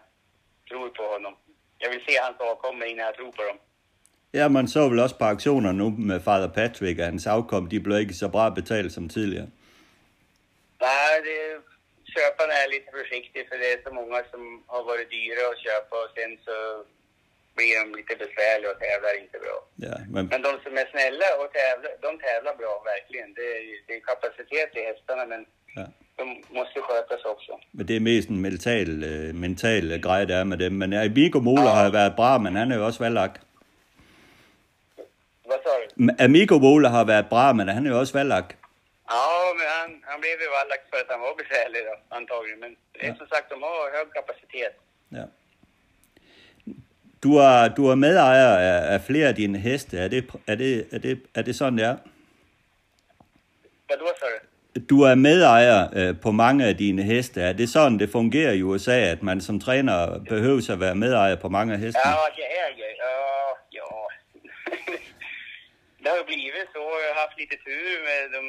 E: tror på honom. Jag vill se hans avkommor innan jag tror på dem.
D: Ja, man så vel også på aktioner nu med Father Patrick, at hans afkom, de blev ikke så bra betalt som tidligere.
E: Nej, det, köparna är lite försiktiga för det är så många som har varit dyra att köpa och sen så blir de lite besvärliga och tävlar inte bra.
D: Ja, men,
E: Men de som är snälla och tävlar, de tävlar bra verkligen. Det är, det är kapacitet i hästarna men
D: ja.
E: De måste skötas också.
D: men det er mest en mental, øh, mental øh, grej, der er med dem. Men ja, Viggo Mola har været bra, men han er jo også valgt.
E: Vad sa du?
D: Amigo Wola har været bra, men han er jo også valgt.
E: Ja, men han, han blev ju vallakt för att han var besvärlig då, antagligen. Men det är som sagt, de har hög kapacitet.
D: Ja. Du er, du er medejer af, af flere af dine heste. Er det, er, det, er, det, er det sådan, det er?
E: Vad då sa du?
D: Er medejer øh, på mange af dine heste. Er det sådan, det fungerer i USA, at man som træner behøver at være medejer på mange af hestene?
E: Ja, det jag jeg. Ja, ja. det har jo blivit så. Jag har haft lite tur med de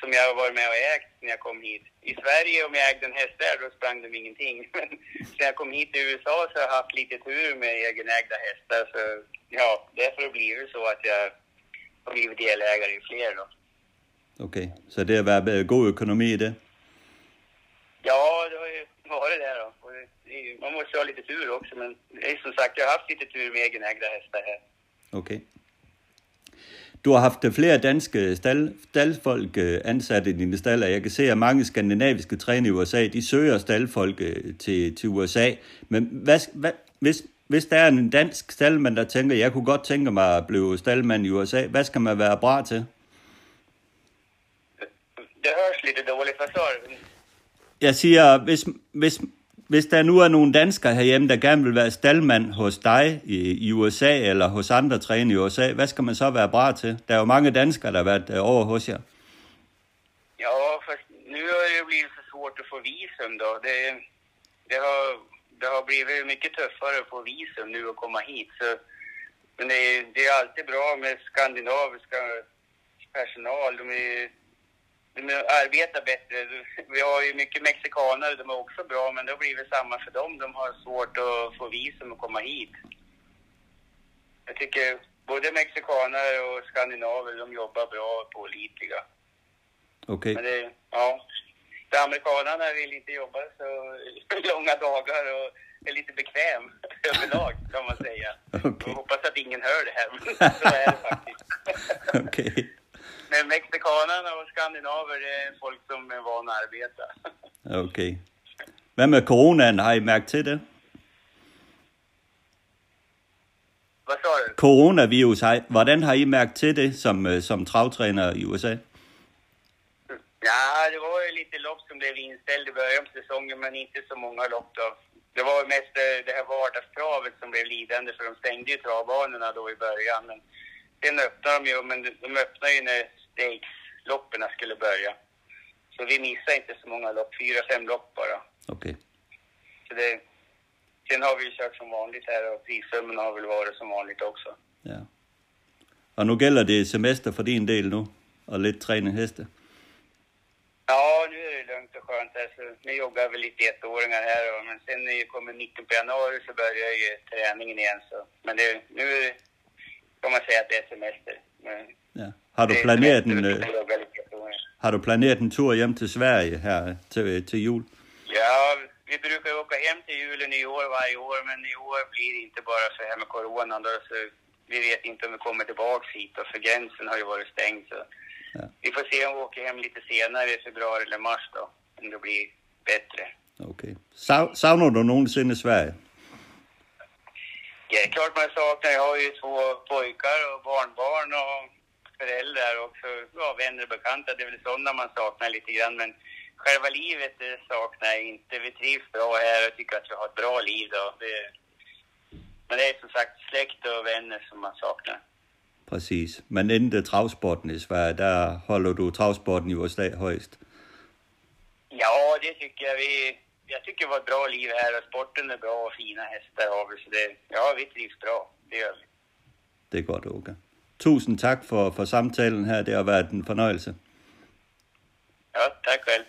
E: som jag har varit med och ägt när jag kom hit. I Sverige om jag ägde en häst där då sprang de ingenting. Men sen jag kom hit till USA så har jag haft lite tur med egenägda hästar. Så ja, därför har det blivit så att jag har blivit delägare i fler då.
D: Okay, så det har været øh, god økonomi i det?
E: Ja, det har ju varit det då. Man måste ha lite tur också men som sagt jag har haft lite tur med egenägda hästar här.
D: Okay. Du har haft flere danske stald, staldfolk øh, ansat i dine staller. Jeg kan se, at mange skandinaviske træner i USA, de søger staldfolk øh, til, til USA. Men hvad, hvad, hvis, hvis der er en dansk staldmand, der tænker, jeg kunne godt tænke mig at blive staldmand i USA, hvad skal man være bra til?
E: Det lite dåligt, vad sa du?
D: Jeg siger, hvis, hvis, hvis der nu er nogle danskere herhjemme, der gerne vil være staldmand hos dig i, i USA eller hos andre træner i USA, hvad skal man så være bra til? Der er jo mange danskere, der har været øh, over hos jer.
E: Ja, fast nu har det ju blivit så svårt att få visum då. Det, det, har, det har blivit mycket tuffare att få visum nu och komma hit. Så, men det, det är alltid bra med skandinaviska personal. De, är, de arbetar bättre. Vi har ju mycket mexikanare, de är också bra, men det har blivit samma för dem. De har svårt att få visum och komma hit. Jag tycker både mexikanare och skandinaver, de jobbar bra och pålitliga.
D: Okay.
E: Men det, ja. För amerikanerna vill inte jobba så långa dagar och är lite bekväm överlag kan man säga.
D: Okej.
E: Jag hoppas att ingen hör det här, men så är det faktiskt.
D: Okay.
E: Men mexikanerna och skandinaver det är folk som är vana att arbeta.
D: Okay. Hvad med coronaen? Har I mærket til det?
E: Vad sa du?
D: Coronavirus, hvordan har I mærket til det som, øh, som travtræner i USA?
E: Ja, det var ju lite lopp som blev inställd i början på säsongen, men inte så många lopp då. Det var ju mest eh, det här vardagstravet som blev lidande, för de stängde ju travbanorna då i början. Men sen öppnade de ju, men de öppnade ju när stakesloppen skulle börja. Så vi missade inte så många lopp, fyra, fem lopp bara.
D: Okay.
E: Så det, sen har vi ju kört som vanligt här och prissummen har väl varit som vanligt också.
D: Ja. Og nu gælder det semester for din del nu, og lidt træne heste.
E: Ja, nu är det lugnt och skönt. Alltså, nu joggar jag väl lite ettåringar här, och, men sen när jag kommer mitten på januari så börjar ju träningen igen. Så. Men det, nu är det, man säga att det semester. Men
D: Ja. Har du
E: det
D: planeret
E: semester
D: en, øh,
E: joggar lite ettåringar.
D: har du planeret en tur hjem til Sverige her til, til jul?
E: Ja, vi brukar ju åka hem till jul och nyår varje år, men i år blir det inte bara för det här med coronan. Då, så vi vet inte om vi kommer tillbaka hit, och för gränsen har ju varit stängd. Så.
D: Ja.
E: Vi får se om vi åker hem lite senare i februari eller mars då, om det blir bättre.
D: Okay. Sav, savner du nogensinde Sverige?
E: Ja, klart man saknar. Jag har ju två pojkar och barnbarn och föräldrar och så, ja, vänner och bekanta. Det är väl sådana man saknar lite grann. Men själva livet det saknar jag inte. Vi trivs bra här och tycker att vi har ett bra liv. Då. Det, men det är som sagt släkt och vänner som man saknar.
D: Præcis. Men inden travsporten i Sverige, der holder du travsporten i USA højst.
E: Ja, det tycker jag. Vi, jag tycker vi har ett bra liv här och sporten är bra och fina hästar har vi. Så det, ja, vi trivs bra. Det gör vi.
D: Det er godt, Åke. Tusind tak for, for samtalen her. Det har været en fornøjelse.
E: Ja, tack själv.